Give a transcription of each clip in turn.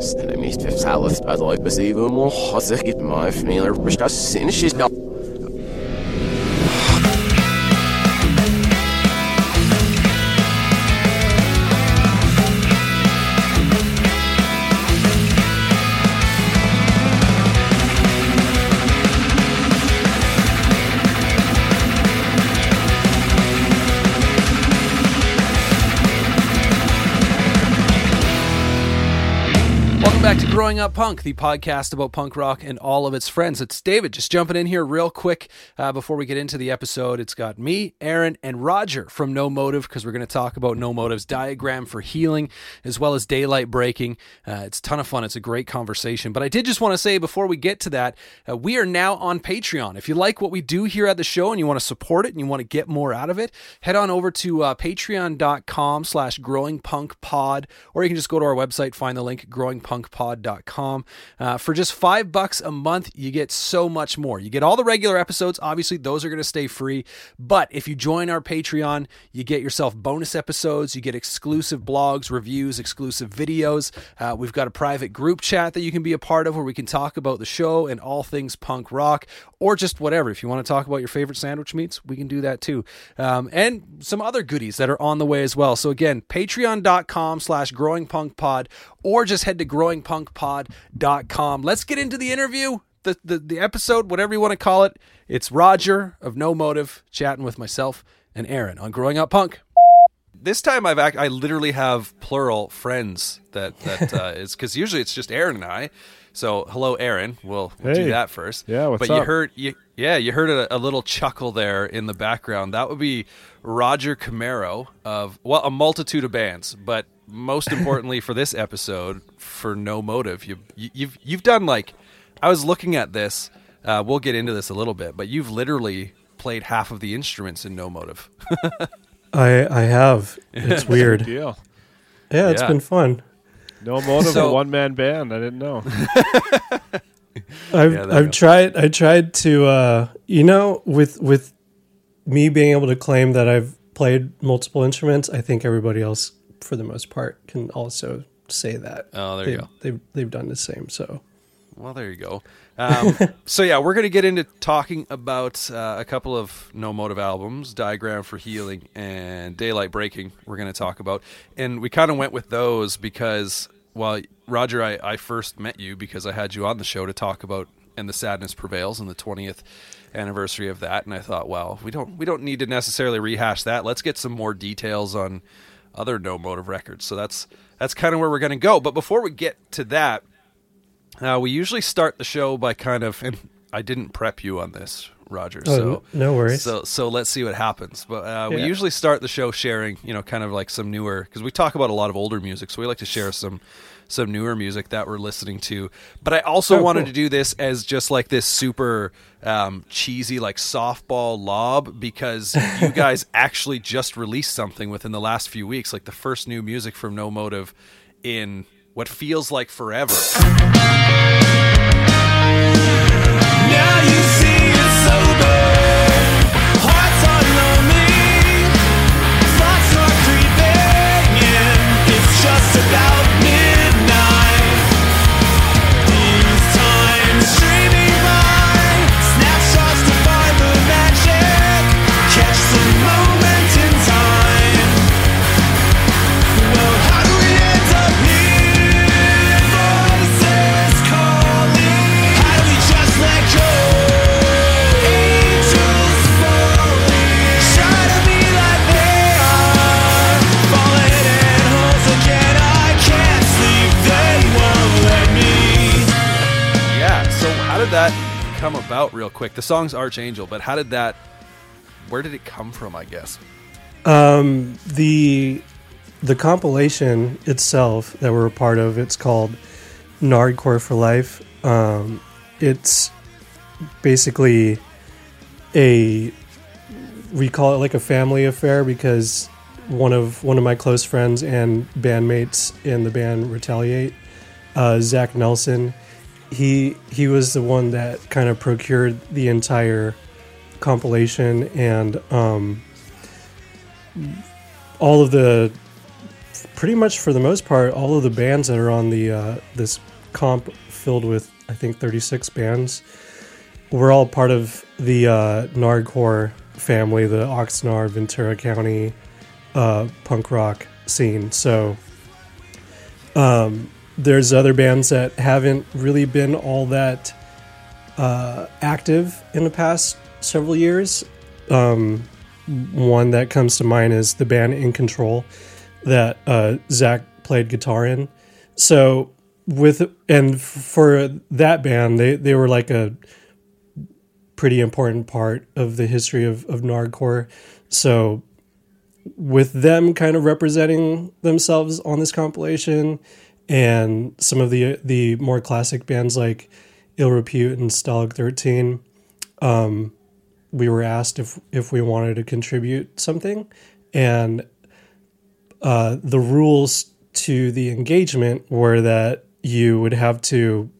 Send Fifth to South by the way, but even more, I'll give my finger, because. Growing Up Punk, the podcast about punk rock and all of its friends. It's David just jumping in here real quick uh, before we get into the episode. It's got me, Aaron, and Roger from No Motive because we're going to talk about No Motive's diagram for healing as well as daylight breaking. Uh, it's a ton of fun. It's a great conversation. But I did just want to say before we get to that, uh, we are now on Patreon. If you like what we do here at the show and you want to support it and you want to get more out of it, head on over to uh, patreon.com slash growingpunkpod or you can just go to our website, find the link, growingpunkpod.com. Uh, for just five bucks a month, you get so much more. You get all the regular episodes. Obviously, those are going to stay free. But if you join our Patreon, you get yourself bonus episodes, you get exclusive blogs, reviews, exclusive videos. Uh, we've got a private group chat that you can be a part of where we can talk about the show and all things punk rock or just whatever. If you want to talk about your favorite sandwich meats, we can do that too. Um, and some other goodies that are on the way as well. So again, patreon.com slash growingpunkpod or just head to growingpunkpod.com. Let's get into the interview, the, the, the episode, whatever you want to call it. It's Roger of No Motive chatting with myself and Aaron on Growing Up Punk. This time I've act- I literally have plural friends that that uh, is because usually it's just Aaron and I. So hello, Aaron. We'll, we'll do that first. Yeah, what's but you heard you, yeah, you heard a, a little chuckle there in the background. That would be Roger Camero of well, a multitude of bands, but most importantly for this episode, for No Motive, you, you you've you've done like I was looking at this. Uh, we'll get into this a little bit, but you've literally played half of the instruments in No Motive. I I have. It's weird. Deal. Yeah, it's Yeah. been fun. No motive, So- a one man band. I didn't know. I've Yeah, I've go. tried I tried to uh you know with with me being able to claim that I've played multiple instruments, I think everybody else for the most part can also say that. Oh, there they, you go. They've they've done the same. So Well, there you go. Um, so yeah, we're going to get into talking about uh, a couple of No Motive albums, Diagram for Healing and Daylight Breaking. We're going to talk about, and we kind of went with those because, well, Roger, I, I first met you because I had you on the show to talk about and the sadness prevails and the twentieth anniversary of that, and I thought, well, we don't we don't need to necessarily rehash that. Let's get some more details on other No Motive records. So that's that's kind of where we're going to go. But before we get to that. Uh, we usually start the show by kind of, and I didn't prep you on this, Roger. Oh, so no worries. So so let's see what happens. But uh, we usually start the show sharing, you know, kind of like some newer because we talk about a lot of older music, so we like to share some some newer music that we're listening to. But I also Oh, wanted cool. to do this as just like this super um, cheesy like softball lob because you guys actually just released something within the last few weeks, like the first new music from No Motive in what feels like forever. About, real quick? The song's Archangel, but how did that? Where did it come from? I guess. um the the compilation itself that we're a part of, it's called Nardcore for Life. Um it's basically a we call it like a family affair because one of one of my close friends and bandmates in the band Retaliate, uh, Zach Nelson, he he was the one that kind of procured the entire compilation and um, all of the pretty much for the most part, all of the bands that are on the uh, this comp filled with I think 36 bands, we're all part of the uh, family, the Oxnard, Ventura County uh, punk rock scene. So um, there's other bands that haven't really been all that uh, active in the past several years. Um, one that comes to mind is the band In Control that uh, Zach played guitar in. So with and for that band, they they were like a pretty important part of the history of of Nardcore. So with them kind of representing themselves on this compilation and some of the the more classic bands like Ill Repute and Stalag 13 um, we were asked if if we wanted to contribute something. And uh, the rules to the engagement were that you would have to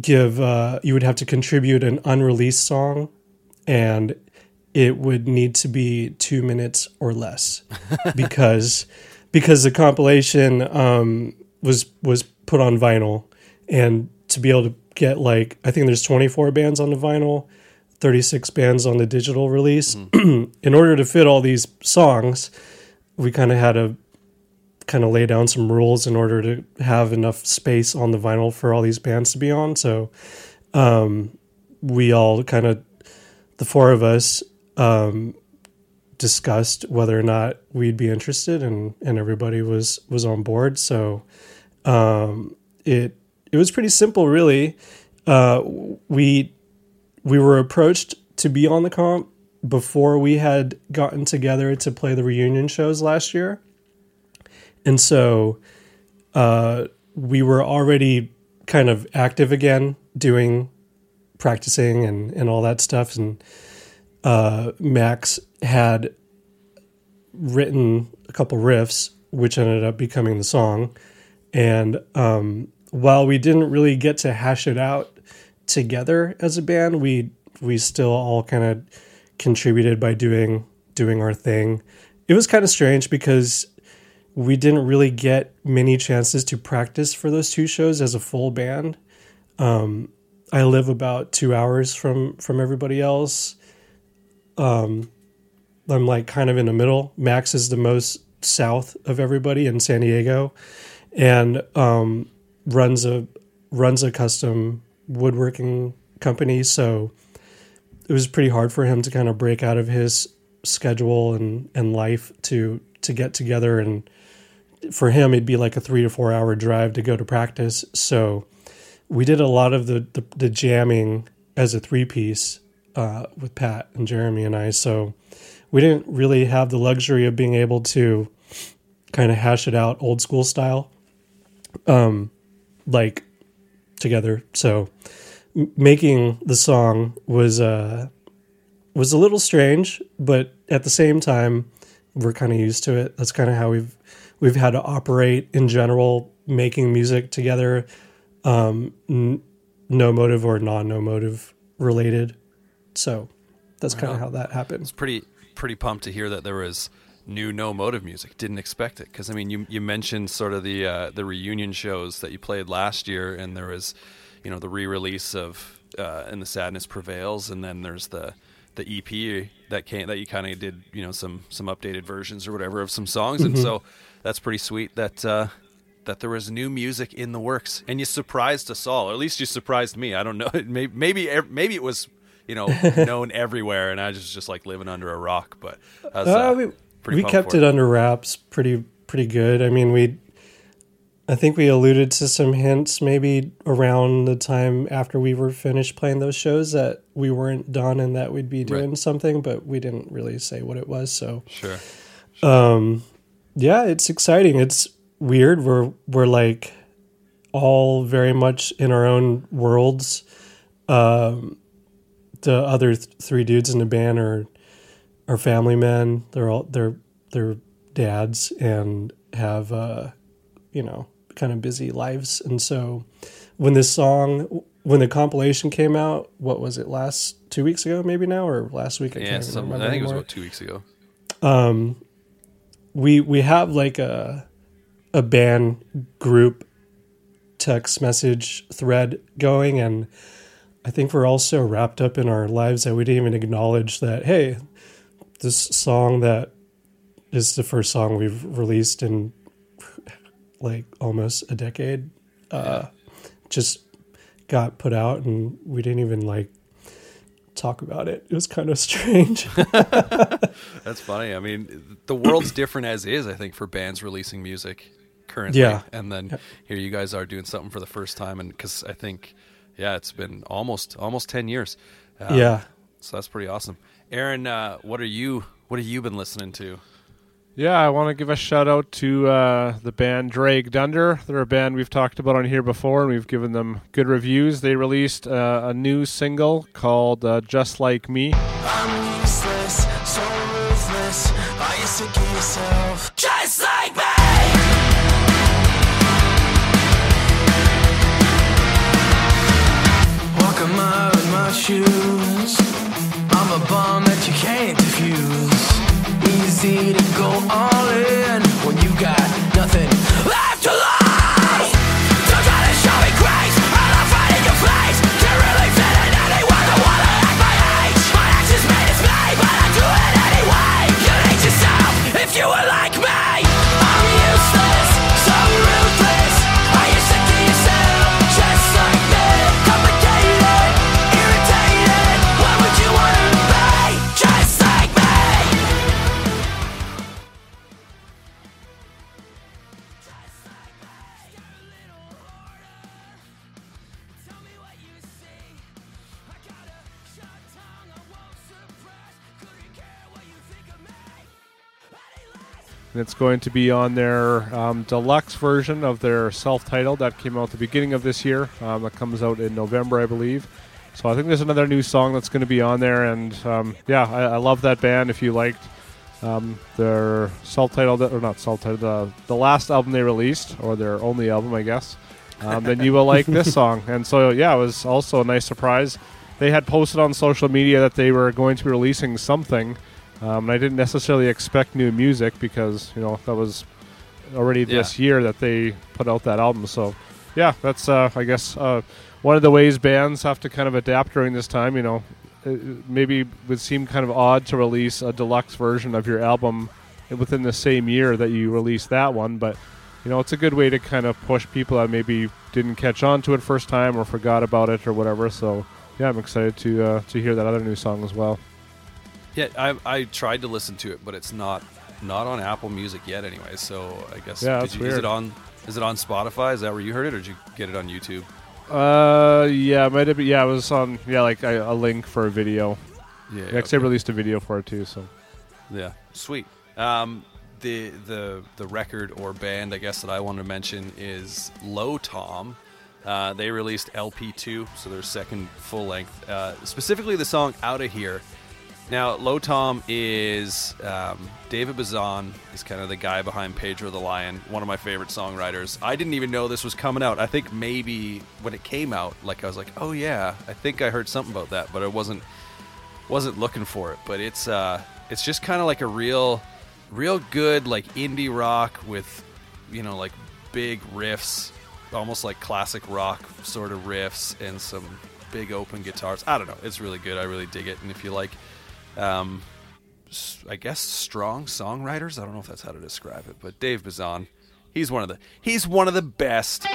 give uh, you would have to contribute an unreleased song and it would need to be two minutes or less because because the compilation um, was was put on vinyl. And to be able to get like I think there's 24 bands on the vinyl 36 bands on the digital release. In order to fit all these songs we kind of had to kind of lay down some rules in order to have enough space on the vinyl for all these bands to be on. So um, we all kind of, the four of us, um, discussed whether or not we'd be interested, and and everybody was was on board. So um, it it was pretty simple, really. Uh, we we were approached to be on the comp before we had gotten together to play the reunion shows last year. And so uh, we were already kind of active again, doing practicing and, and all that stuff. And uh, Max had written a couple riffs, which ended up becoming the song. And um, while we didn't really get to hash it out together as a band, we we still all kind of contributed by doing doing our thing. It was kind of strange because we didn't really get many chances to practice for those two shows as a full band. Um, I live about two hours from from everybody else. Um, I'm like kind of in the middle. Max is the most south of everybody in San Diego, and um, runs a runs a custom woodworking company. So it was pretty hard for him to kind of break out of his schedule and and life to to get together and for him it'd be like a three to four hour drive to go to practice so we did a lot of the the, the jamming as a three piece uh, with pat and jeremy and i so we didn't really have the luxury of being able to kind of hash it out old school style um like together. So making the song was uh was a little strange but at the same time we're kind of used to it. That's kind of how we've we've had to operate in general making music together um n- no motive or non no motive related. So that's kind of how that happens pretty pretty pumped to hear that there was new no motive music. Didn't expect it because I mean you you mentioned sort of the uh, the reunion shows that you played last year, and there was you know the re-release of uh, and the sadness prevails, and then there's the the EP that came that you kind of did you know some some updated versions or whatever of some songs, and so that's pretty sweet that. Uh, that there was new music in the works, and you surprised us all. Or at least you surprised me. I don't know. Maybe maybe, maybe it was you know known everywhere, and I was just like living under a rock. But was, Uh, uh, we pretty we kept for it under wraps pretty pretty good. I mean, we I think we alluded to some hints maybe around the time after we were finished playing those shows that we weren't done and that we'd be doing something, but we didn't really say what it was. So Sure. yeah, it's exciting. It's weird. We're we're like all very much in our own worlds. Um, the other th- three dudes in the band are are family men. They're all they're they're dads and have uh, you know kind of busy lives. And so when this song when the compilation came out, what was it last two weeks ago maybe now or last week? I Yeah, can't some, remember I think it was about two weeks ago. Um, we we have like a a band group text message thread going and I think we're all so wrapped up in our lives that we didn't even acknowledge that hey this song that is the first song we've released in like almost a decade uh just got put out and we didn't even like talk about it it was kind of strange That's funny. I mean, the world's different as is. I think for bands releasing music currently, Yeah. and then here you guys are doing something for the first time, and because I think, yeah, it's been almost almost ten years. Um, yeah so that's pretty awesome. Aaron, uh, what are you? What have you been listening to? Yeah, I want to give a shout out to uh, the band Drag Dunder. They're a band we've talked about on here before, and we've given them good reviews. They released uh, a new single called uh, "Just Like Me." And it's going to be on their um, deluxe version of their self-titled that came out at the beginning of this year. Um, that comes out in November, I believe. So I think there's another new song that's going to be on there, and um, yeah, I, I love that band. If you liked um, their self-titled or not self-titled, uh, the last album they released, or their only album, I guess, um, then you will like this song. And so yeah, it was also a nice surprise. They had posted on social media that they were going to be releasing something. Um, and I didn't necessarily expect new music because you know that was already this year that they put out that album. So yeah, that's uh, I guess uh, one of the ways bands have to kind of adapt during this time. You know, it, maybe it would seem kind of odd to release a deluxe version of your album within the same year that you release that one, but you know it's a good way to kind of push people that maybe didn't catch on to it first time or forgot about it or whatever. So yeah, I'm excited to uh, to hear that other new song as well. Yeah, I, I tried to listen to it, but it's not not on Apple Music yet. Anyway, so I guess Yeah, did that's you, is weird. it on is it on Spotify? Is that where you heard it, or did you get it on YouTube? Uh, yeah, it might have been. Yeah, it was on. Yeah, like a, a link for a video. Yeah, Next, they released a video for it too. So Yeah, sweet. Um, the the the record or band I guess that I want to mention is Lo Tom. Uh, they released LP2, so their second full length. Uh, specifically, the song "Out of Here." Now, Lo Tom is um, David Bazan is kind of the guy behind Pedro the Lion, one of my favorite songwriters. I didn't even know this was coming out. I think maybe when it came out, like I was like, "Oh yeah, I think I heard something about that," but I wasn't wasn't looking for it, but it's uh, it's just kind of like a real, real good like indie rock with, you know, like big riffs, almost like classic rock sort of riffs and some big open guitars. I don't know, it's really good. I really dig it. And if you like, um, I guess strong songwriters. I don't know if that's how to describe it, but Dave Bazan, he's one of the he's one of the best.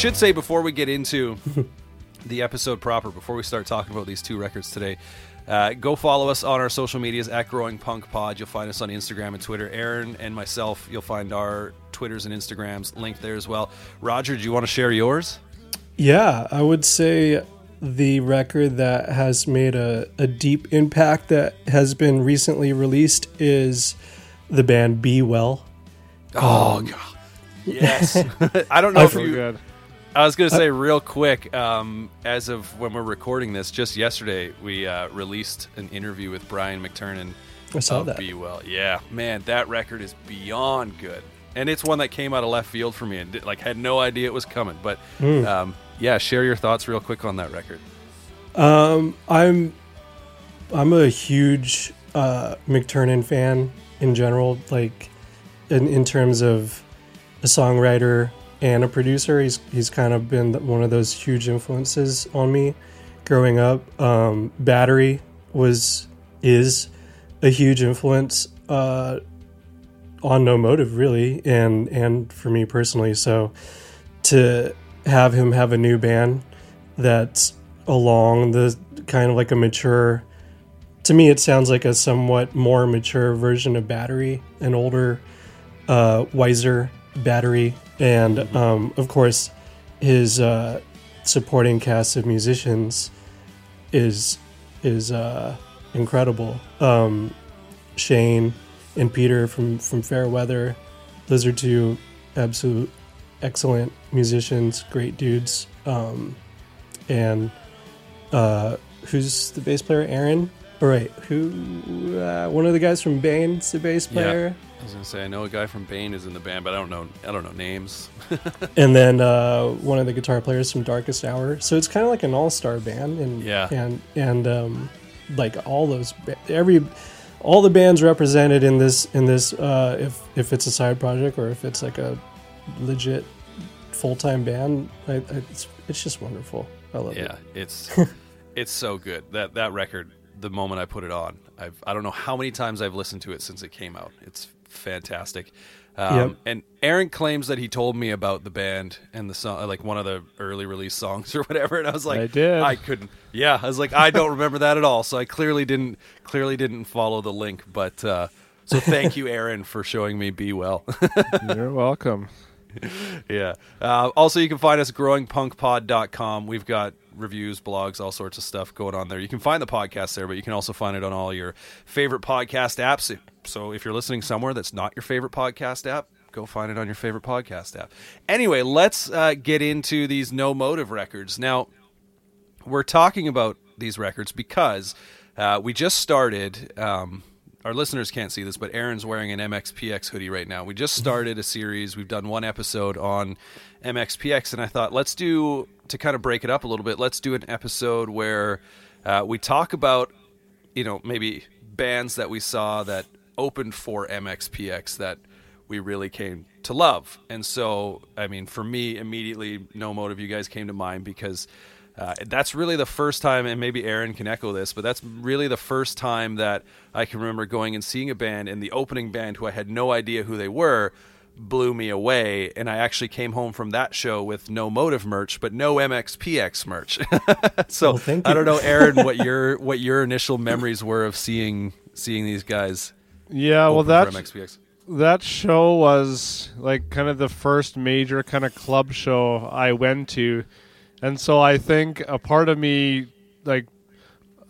Should say before we get into the episode proper, before we start talking about these two records today, uh, go follow us on our social medias at Growing Punk Pod. You'll find us on Instagram and Twitter. Aaron and myself, you'll find our Twitters and Instagrams linked there as well. Roger, do you want to share yours? Yeah, I would say the record that has made a, a deep impact that has been recently released is the band Be Well. Oh, God. Yes. I don't know I if you. good. I was going to say real quick, um, as of when we're recording this, just yesterday we uh, released an interview with Brian McTernan I saw that. Be Well. Yeah, man, that record is beyond good, and it's one that came out of left field for me, and did, like had no idea it was coming. But Hmm. um, yeah, share your thoughts real quick on that record. Um, I'm I'm a huge uh, McTernan fan in general. Like in in terms of a songwriter and a producer, he's he's kind of been one of those huge influences on me growing up. Um, Battery was is a huge influence uh, on No Motive, really, and and for me personally. So to have him have a new band that's along the kind of like a mature to me it sounds like a somewhat more mature version of battery an older uh, wiser battery and um, of course his uh, supporting cast of musicians is is uh, incredible um, shane and peter from from Fairweather those are two absolute excellent musicians great dudes um, and uh, who's the bass player? Aaron. All right, who? Uh, one of the guys from Bane's the bass player, I was to say I know a guy from Bane is in the band, but I don't know I don't know names. and then uh, one of the guitar players from Darkest Hour. So it's kind of like an all-star band, and Yeah. and and um, like all those every all the bands represented in this in this uh, if if it's a side project or if it's like a legit full-time band, I, I, it's it's just wonderful. I love it. Yeah, it's it's so good. That that record, the moment I put it on, I've I don't know how many times I've listened to it since it came out. It's fantastic. Um, Yep. And Aaron claims that he told me about the band and the song, like one of the early release songs or whatever. And I was like, I did. I couldn't. Yeah, I was like, I don't remember that at all. So I clearly didn't clearly didn't follow the link. But uh, so thank you, Aaron, for showing me Be Well. You're welcome. Yeah. Uh, also, you can find us at growingpunkpod.com. We've got reviews, blogs, all sorts of stuff going on there. You can find the podcast there, but you can also find it on all your favorite podcast apps. So if you're listening somewhere that's not your favorite podcast app, go find it on your favorite podcast app. Anyway, let's uh, get into these no motive records. Now, we're talking about these records because uh, we just started. Um, our listeners can't see this, but Aaron's wearing an MXPX hoodie right now. We just started a series. We've done one episode on MXPX, and I thought let's do to kind of break it up a little bit. Let's do an episode where uh, we talk about you know maybe bands that we saw that opened for MXPX that we really came to love. And so, I mean, for me, immediately, No Motive, you guys came to mind because uh, that's really the first time, and maybe Aaron can echo this, but that's really the first time that I can remember going and seeing a band, and the opening band, who I had no idea who they were, blew me away. And I actually came home from that show with No Motive merch, but no MXPX merch. so Well, I don't know, Aaron, what your what your initial memories were of seeing seeing these guys. Yeah, well, that that show was like kind of the first major kind of club show I went to, and so I think a part of me like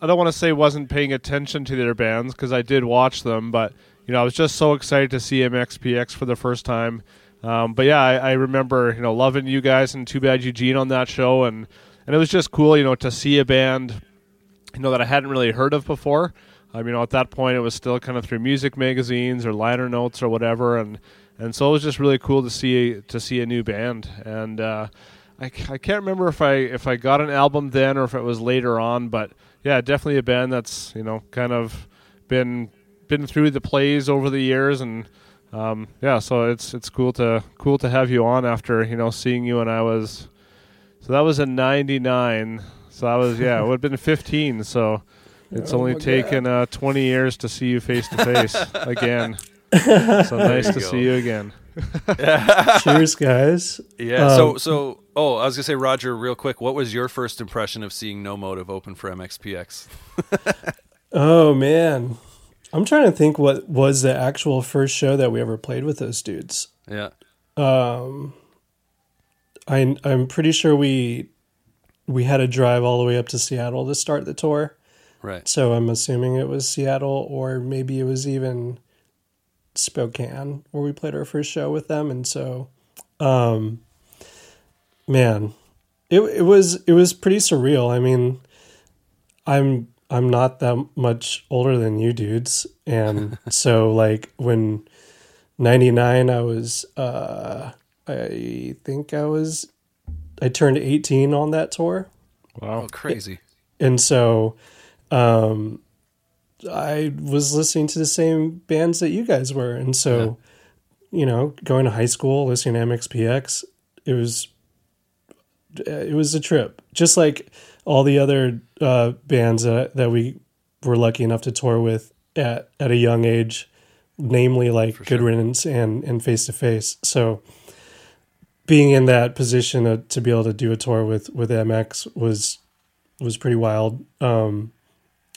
I don't want to say wasn't paying attention to their bands because I did watch them, but you know I was just so excited to see MXPX for the first time. Um, but yeah, I, I remember you know loving you guys and Too Bad Eugene on that show, and and it was just cool you know to see a band you know that I hadn't really heard of before. You know, at that point, it was still kind of through music magazines or liner notes or whatever, and and so it was just really cool to see to see a new band. And uh, I, I can't remember if I if I got an album then or if it was later on, but yeah, definitely a band that's you know kind of been been through the plays over the years, and um, yeah, so it's it's cool to cool to have you on after you know seeing you when I was so that was in '99. So that was yeah, it would have been 15. So it's Oh only taken uh, 20 years to see you face to face again. So nice to go. see you again. Cheers, guys. Yeah. Um, so so oh, I was gonna say, Roger, real quick, what was your first impression of seeing No Motive open for MXPX? Oh man, I'm trying to think what was the actual first show that we ever played with those dudes. Yeah. Um, I I'm pretty sure we we had to drive all the way up to Seattle to start the tour. Right. So I'm assuming it was Seattle, or maybe it was even Spokane where we played our first show with them. And so, um, man, it it was it was pretty surreal. I mean, I'm I'm not that much older than you dudes, and so like when '99, I was uh, I think I was I turned 18 on that tour Wow. Oh, crazy. and so um i was listening to the same bands that you guys were and so you know going to high school listening to mxpx it was it was a trip just like all the other uh bands that, that we were lucky enough to tour with at at a young age namely like good sure. riddance and and face to face so being in that position of, to be able to do a tour with with mx was was pretty wild. Um,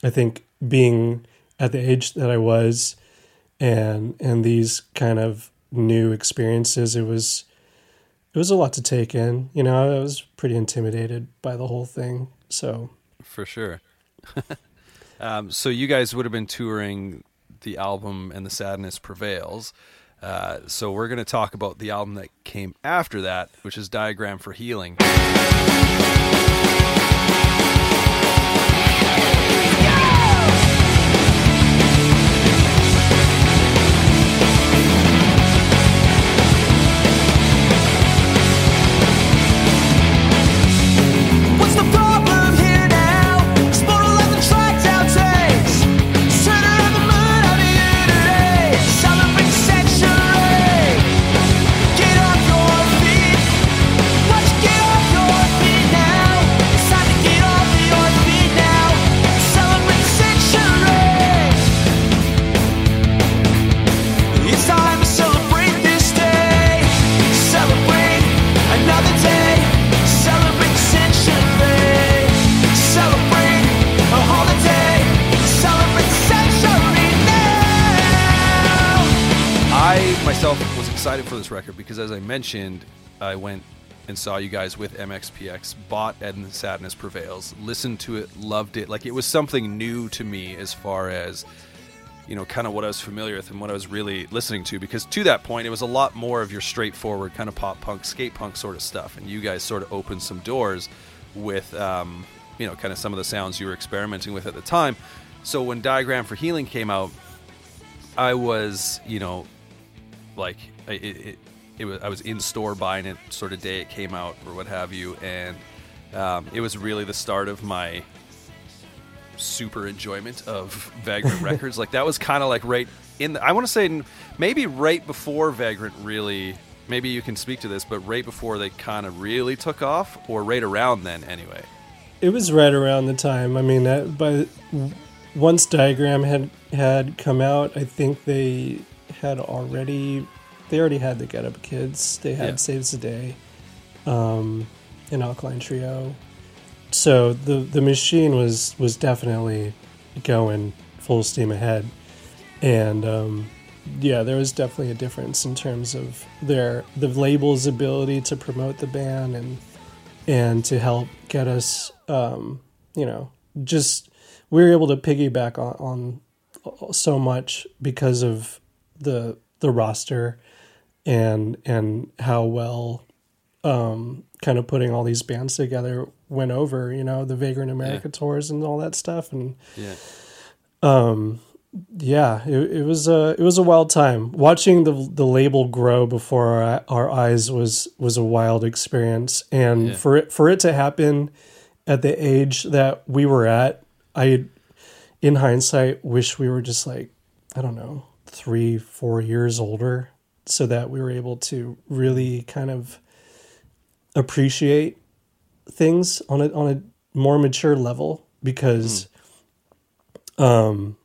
I think being at the age that I was, and and these kind of new experiences, it was it was a lot to take in. You know, I was pretty intimidated by the whole thing. So For sure. um, so you guys would have been touring the album and the sadness prevails. Uh, so we're going to talk about the album that came after that, which is Diagram for Healing. Excited for this record because, as I mentioned, I went and saw you guys with MXPX, bought and Sadness Prevails, listened to it, loved it. Like it was something new to me as far as you know, kind of what I was familiar with and what I was really listening to. Because to that point, it was a lot more of your straightforward kind of pop punk, skate punk sort of stuff, and you guys sort of opened some doors with, um, you know, kind of some of the sounds you were experimenting with at the time. So when Diagram for Healing came out, I was, you know, like I- it, it, it was I was in store buying it sort of day it came out or what have you, and um, it was really the start of my super enjoyment of Vagrant Records. Like that was kind of like right in. The, I want to say maybe right before Vagrant really. Maybe you can speak to this, but right before they kind of really took off, or right around then, anyway. it was right around the time. I mean, that, by once Diagram had had come out, I think they had already they already had the Get Up Kids. They had Yeah. Saves the Day, um, an Alkaline Trio. So the the machine was was definitely going full steam ahead, and um, yeah, there was definitely a difference in terms of their the label's ability to promote the band and and to help get us, um, you know, just we were able to piggyback on, on so much because of the the roster and and how well um, kind of putting all these bands together went over. You know, the Vagrant America tours and all that stuff, and Yeah. um yeah it, it was a it was a wild time watching the the label grow before our, our eyes was was a wild experience and Yeah. for it for it to happen at the age that we were at i in hindsight wish we were just like i don't know 3 4 years older so that we were able to really kind of appreciate things on a on a more mature level because um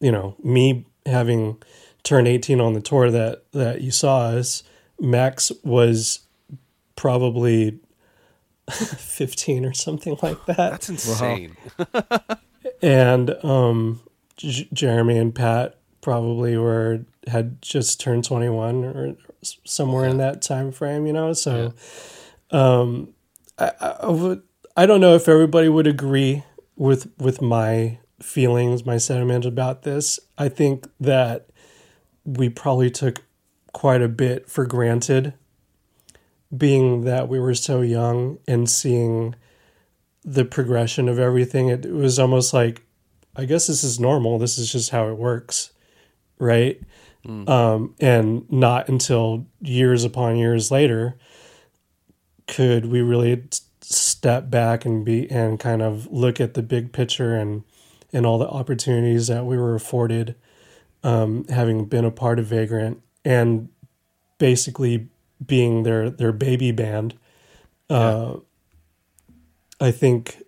you know me having turned 18 on the tour that that you saw us, Max was probably 15 or something like that. That's insane. and um, J- Jeremy and Pat probably were had just turned 21 or somewhere in that time frame, you know. So, um, I, I, I would I don't know if everybody would agree with with my feelings, my sentiment about this. I think that we probably took quite a bit for granted, being that we were so young and seeing the progression of everything. It, it was almost like, I guess this is normal. This is just how it works, right? Um, and not until years upon years later could we really step back and be and kind of look at the big picture and and all the opportunities that we were afforded um, having been a part of Vagrant and basically being their their baby band. Uh, I think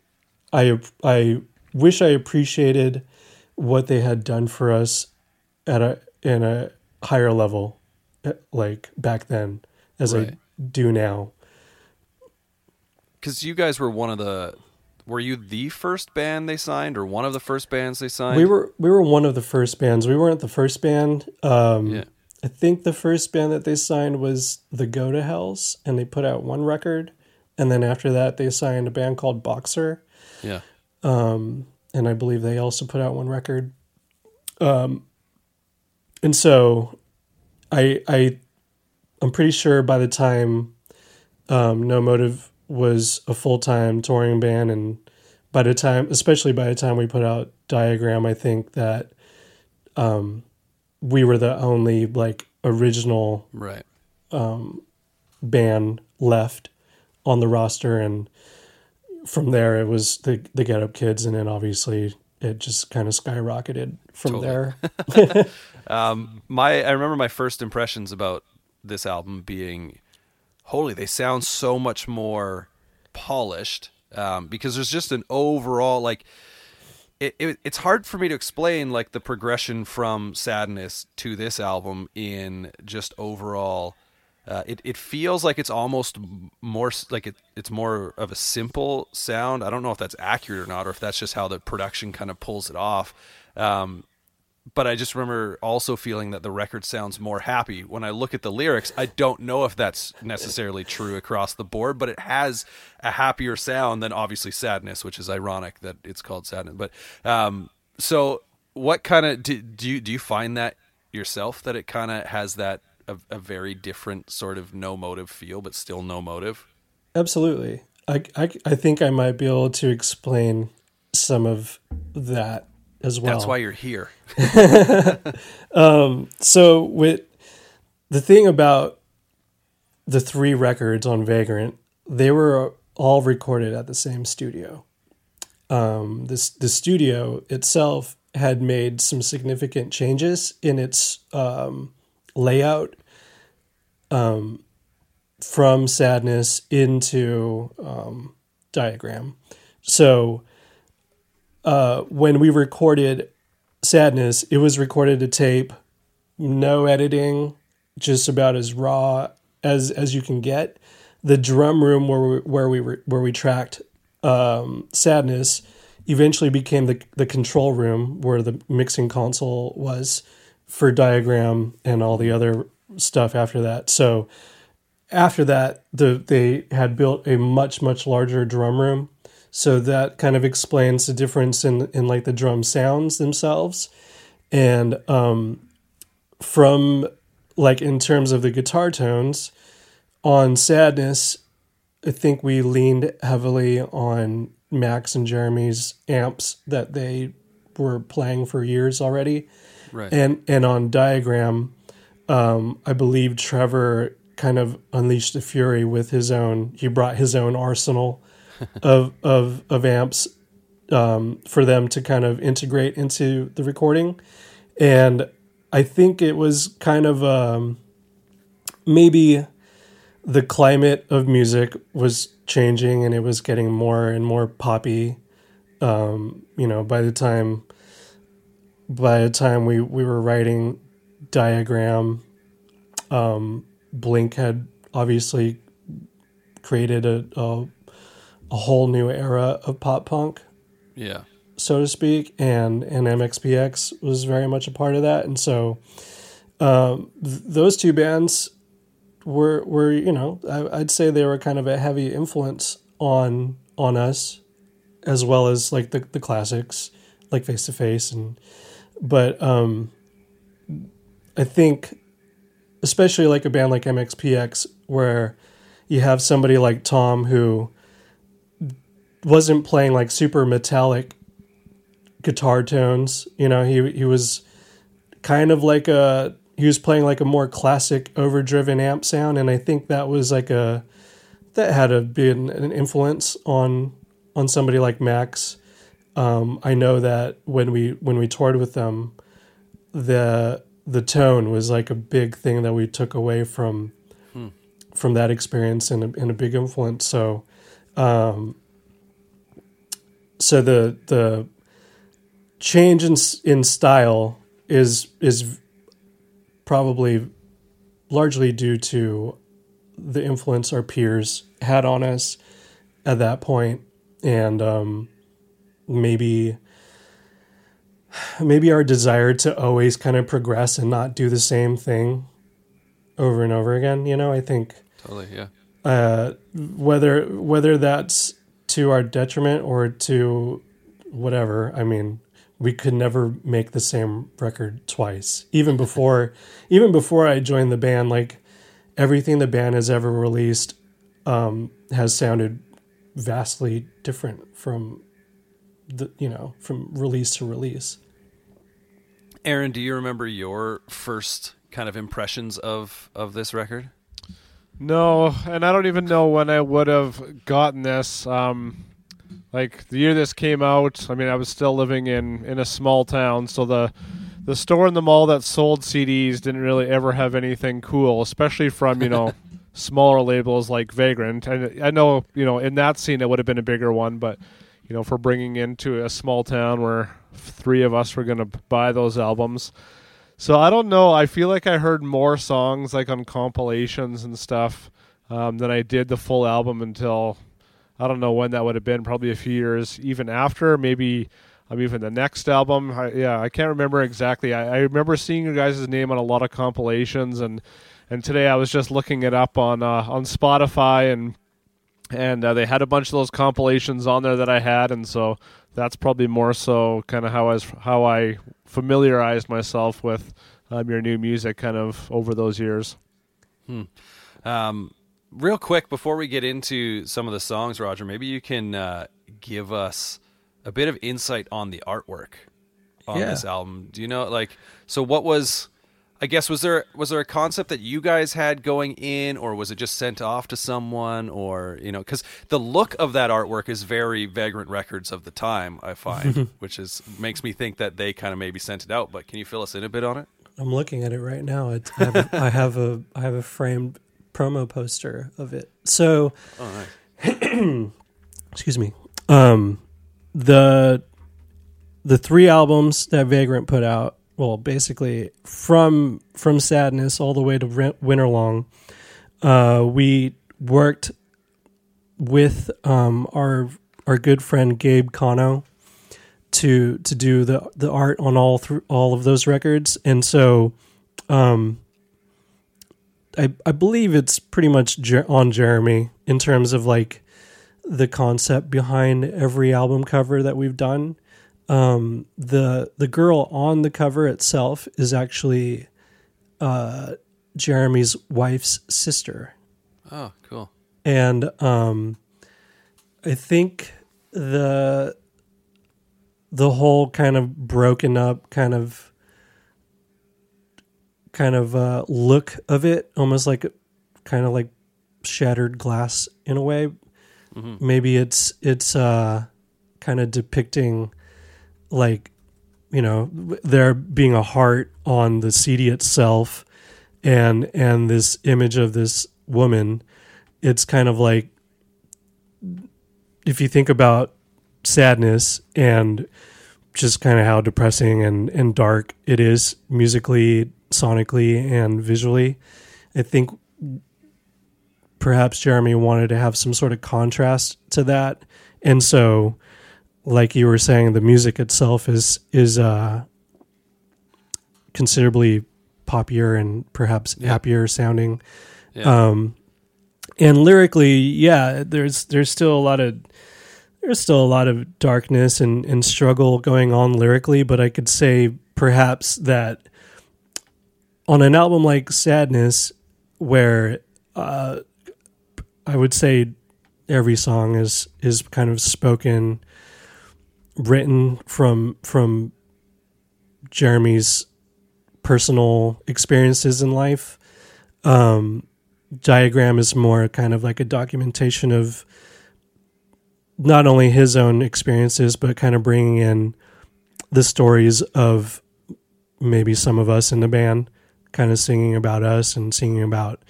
I I wish I appreciated what they had done for us at a in a higher level, eh, like back then, as Right. I do now. Because you guys were one of the. Were you the first band they signed, or one of the first bands they signed? We were we were one of the first bands. We weren't the first band. Um, Yeah. I think the first band that they signed was the Go to Hells, and they put out one record, and then after that they signed a band called Boxer, Yeah. and I believe they also put out one record. Um, and so, I I I'm pretty sure by the time um, No Motive was a full time touring band, and by the time, especially by the time we put out Diagram, I think that um, we were the only like original Right. band left on the roster, and from there it was the the Get Up Kids, and then obviously it just kind of skyrocketed from Totally. there. my I remember my first impressions about this album being holy they sound so much more polished um, because there's just an overall like it, it, it's hard for me to explain like the progression from sadness to this album in just overall uh, it, it feels like it's almost more like it, it's more of a simple sound. I don't know if that's accurate or not or if that's just how the production kind of pulls it off. Um, but I just remember also feeling that the record sounds more happy. When I look at the lyrics, I don't know if that's necessarily true across the board, but it has a happier sound than obviously sadness, which is ironic that it's called sadness. But um, so, what kind of do, do you do you find that yourself that it kind of has that a, a very different sort of no motive feel, but still no motive? Absolutely. I, I, I think I might be able to explain some of that as well. That's why you're here. So with the thing about the three records on Vagrant, they were all recorded at the same studio. Um, this the studio itself had made some significant changes in its um, layout um, from Sadness into um, Diagram. So uh, when we recorded Sadness, it was recorded to tape, no editing, just about as raw as as you can get. The drum room where we, where we were, where we tracked um, Sadness eventually became the the control room where the mixing console was for Diagram and all the other stuff after that. So after that, the they had built a much much larger drum room, so that kind of explains the difference in in like the drum sounds themselves, and um, from like in terms of the guitar tones, on Sadness, I think we leaned heavily on Max and Jeremy's amps that they were playing for years already, Right. and and on Diagram, um, I believe Trevor kind of unleashed the fury with his own. He brought his own arsenal of of of amps um, for them to kind of integrate into the recording, and I think it was kind of um, maybe the climate of music was changing and it was getting more and more poppy. Um, you know, by the time by the time we, we were writing diagram. Um, Blink had obviously created a, a a whole new era of pop punk, Yeah. so to speak, and and MXPX was very much a part of that, and so um, th- those two bands were were you know I, I'd say they were kind of a heavy influence on on us, as well as like the the classics like Face to Face and but um, I think especially like a band like MXPX where you have somebody like Tom who wasn't playing like super metallic guitar tones. You know, he he was kind of like a he was playing like a more classic overdriven amp sound, and I think that was like a that had a been an influence on on somebody like Max. Um, I know that when we when we toured with them, the the tone was like a big thing that we took away from from that experience and a, and a big influence. So, um, so the the change in in style is is probably largely due to the influence our peers had on us at that point and um, maybe maybe our desire to always kind of progress and not do the same thing over and over again you know i think Totally. Yeah. uh, whether whether that's to our detriment or to whatever. I mean, we could never make the same record twice. Even before, even before I joined the band, like everything the band has ever released um, has sounded vastly different from the you know from release to release. Aaron, do you remember your first kind of impressions of of this record? No, and I don't even know when I would have gotten this. Um, like the year this came out, I mean, I was still living in in a small town, so the the store in the mall that sold CDs didn't really ever have anything cool, especially from you know smaller labels like Vagrant. And I know you know in that scene it would have been a bigger one, but you know for bringing into a small town where three of us were going to buy those albums. So I don't know. I feel like I heard more songs like on compilations and stuff um, than I did the full album until I don't know when that would have been. Probably a few years even after. Maybe um, even the next album. I, yeah, I can't remember exactly. I, I remember seeing your guys' name on a lot of compilations and and today I was just looking it up on uh, on Spotify and and uh, they had a bunch of those compilations on there that I had, and so that's probably more so kind of how I was, how I familiarized myself with um, your new music, kind of over those years. Um, real quick before we get into some of the songs, Roger, maybe you can uh, give us a bit of insight on the artwork on Yeah. this album. Do you know, like, so what was? I guess was there was there a concept that you guys had going in, or was it just sent off to someone, or you know, because the look of that artwork is very Vagrant Records of the time. I find, which is makes me think that they kind of maybe sent it out. But can you fill us in a bit on it? I'm looking at it right now. It's, I, have, I have a I have a framed promo poster of it. So, Oh, nice. excuse me. Um, the the three albums that Vagrant put out, well, basically from from Sadness all the way to winter long, uh, we worked with um, our our good friend Gabe Cano to to do the the art on all through all of those records, and so um, I I believe it's pretty much on Jeremy in terms of like the concept behind every album cover that we've done. Um, the the girl on the cover itself is actually uh, Jeremy's wife's sister. Oh, cool. and um i think the the whole kind of broken up kind of kind of uh look of it almost like kind of like shattered glass in a way. Maybe it's it's uh kind of depicting like you know there being a heart on the cd itself and and this image of this woman it's kind of like if you think about sadness and just kind of how depressing and, and dark it is musically sonically and visually. I think perhaps Jeremy wanted to have some sort of contrast to that, and so, like you were saying, the music itself is is uh, considerably poppier and perhaps Yeah. happier sounding. Yeah. Um, and lyrically, yeah, there's there's still a lot of there's still a lot of darkness and, and struggle going on lyrically, but I could say perhaps that on an album like Sadness, where uh, I would say every song is is kind of spoken, written from from Jeremy's personal experiences in life. Um, diagram is more kind of like a documentation of not only his own experiences but kind of bringing in the stories of maybe some of us in the band kind of singing about us and singing about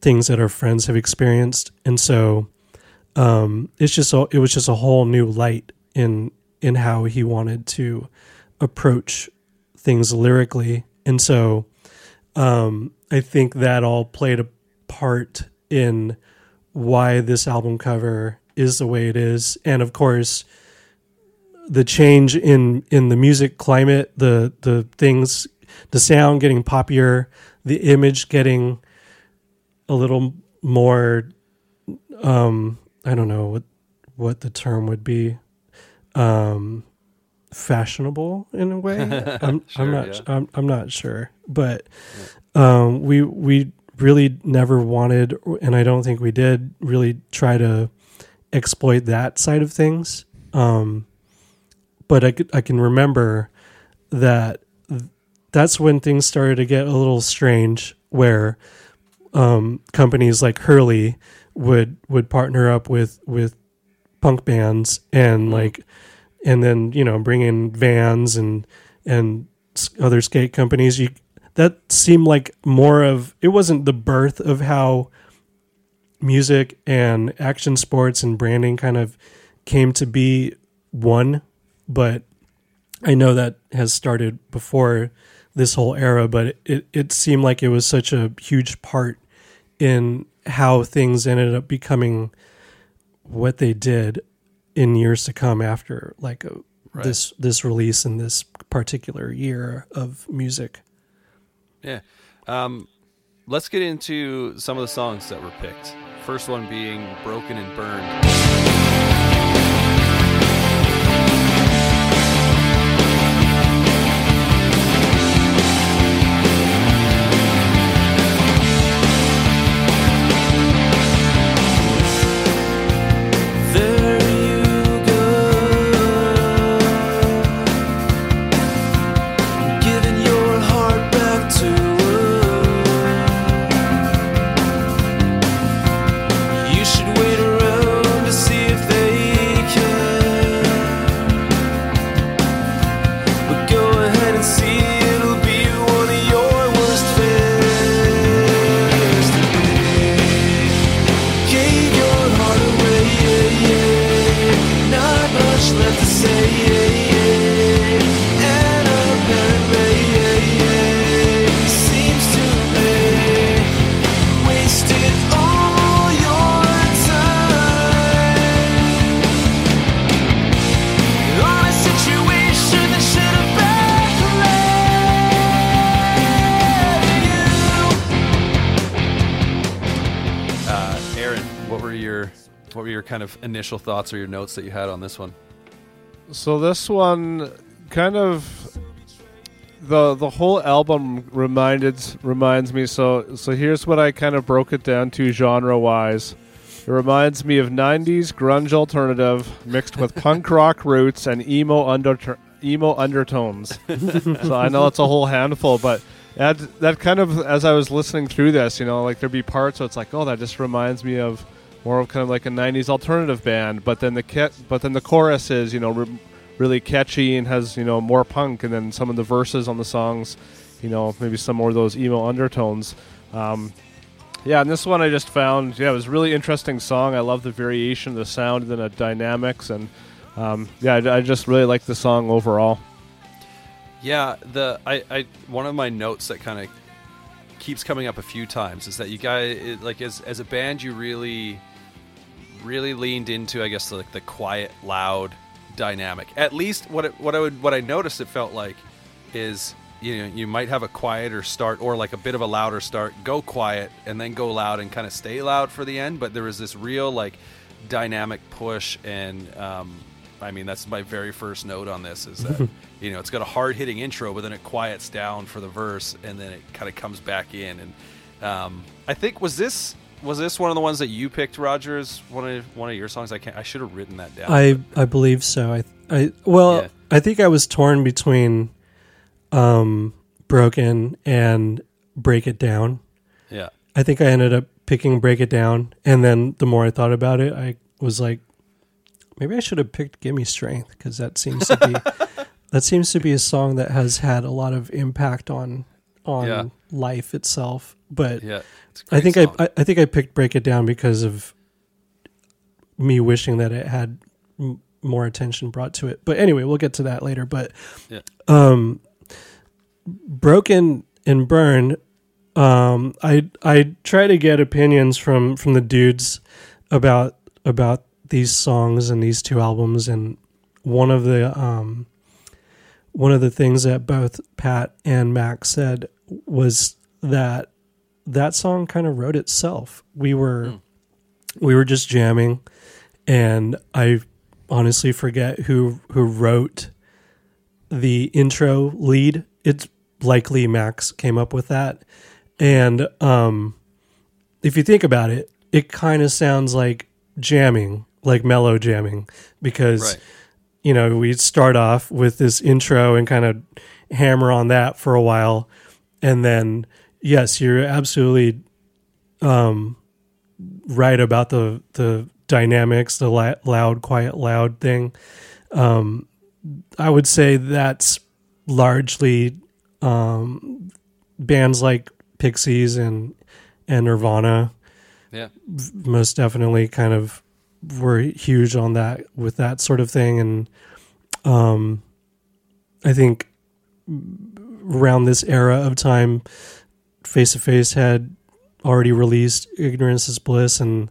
things that our friends have experienced and so um, it's just a, it was just a whole new light in in how he wanted to approach things lyrically and so um, I think that all played a part in why this album cover is the way it is, and of course, the change in in the music climate, the the things, the sound getting poppier, the image getting a little more. Um, I don't know what what the term would be. Um, fashionable in a way. I'm, Sure, I'm not. yeah. I'm, I'm not sure, but um, we we really never wanted, and I don't think we did really try to exploit that side of things. Um, but I I can remember that that's when things started to get a little strange, where um, companies like Hurley would would partner up with with punk bands and mm-hmm. like and then you know bring in vans and and other skate companies. You that seemed like more of it wasn't the birth of how music and action sports and branding kind of came to be one but i know that has started before this whole era but it, it seemed like it was such a huge part in how things ended up becoming what they did in years to come after like a, Right. this this release in this particular year of music Yeah. Um, let's get into some of the songs that were picked. First one being Broken and Burned. Kind of initial thoughts or your notes that you had on this one? So this one kind of the the whole album reminded reminds me so so here's what I kind of broke it down to genre wise. It reminds me of 90s grunge alternative mixed with punk rock roots and emo under emo undertones. so I know it's a whole handful, but that that kind of as I was listening through this, you know, like there'd be parts where it's like, oh, that just reminds me of more of kind of like a 90s alternative band, but then the ca- but then the chorus is, you know, re- really catchy and has, you know, more punk and then some of the verses on the songs, you know, maybe some more of those emo undertones. Um, yeah, and this one I just found, yeah, it was a really interesting song. I love the variation of the sound and the dynamics, and um, yeah, I, I just really like the song overall. Yeah, the I, I one of my notes that kind of keeps coming up a few times is that you guys like as as a band you really really leaned into I guess like the quiet loud dynamic. At least what it, what I would what I noticed it felt like is you know you might have a quieter start or like a bit of a louder start, go quiet and then go loud and kind of stay loud for the end, but there was this real like dynamic push and um I mean that's my very first note on this is that you know it's got a hard hitting intro but then it quiets down for the verse and then it kind of comes back in and um, I think was this was this one of the ones that you picked Rogers? one of one of your songs I can't I should have written that down I I believe so. I I well, Yeah. I think I was torn between um broken and break it down. yeah I think I ended up picking break it down and then the more I thought about it, I was like maybe I should have picked Gimme Strength because that seems to be that seems to be a song that has had a lot of impact on on Yeah. Life itself. But yeah it's I think. I, I I think I picked break it down because of me wishing that it had m- more attention brought to it. But anyway, we'll get to that later. But Yeah. um, broken and burn. Um, I I try to get opinions from from the dudes about about these songs and these two albums, and one of the um, one of the things that both Pat and Max said was that that song kind of wrote itself. We were we were just jamming, and I honestly forget who who wrote the intro lead. It's likely Max came up with that, and um, if you think about it, it kind of sounds like jamming, like mellow jamming, because right you know, we start off with this intro and kind of hammer on that for a while. And then, yes, you're absolutely um, right about the, the dynamics, the la- loud, quiet, loud thing. Um, I would say that's largely um, bands like Pixies and, and Nirvana. Yeah. Most definitely kind of were huge on that with that sort of thing. And um i think around this era of time face to face had already released ignorance is bliss and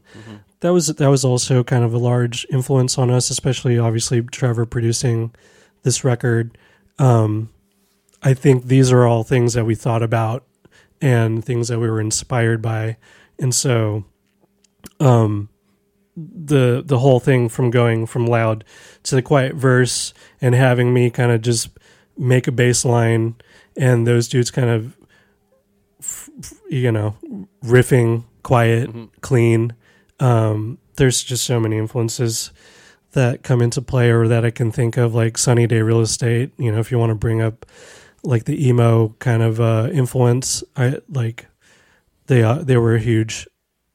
that was that was also kind of a large influence on us especially obviously trevor producing this record. Um i think these are all things that we thought about and things that we were inspired by. And so um the the whole thing from going from loud to the quiet verse and having me kind of just make a bass line and those dudes kind of f- f- you know riffing quiet clean um there's just so many influences that come into play or that I can think of like sunny day real estate you know if you want to bring up like the emo kind of uh influence I like they uh, they were a huge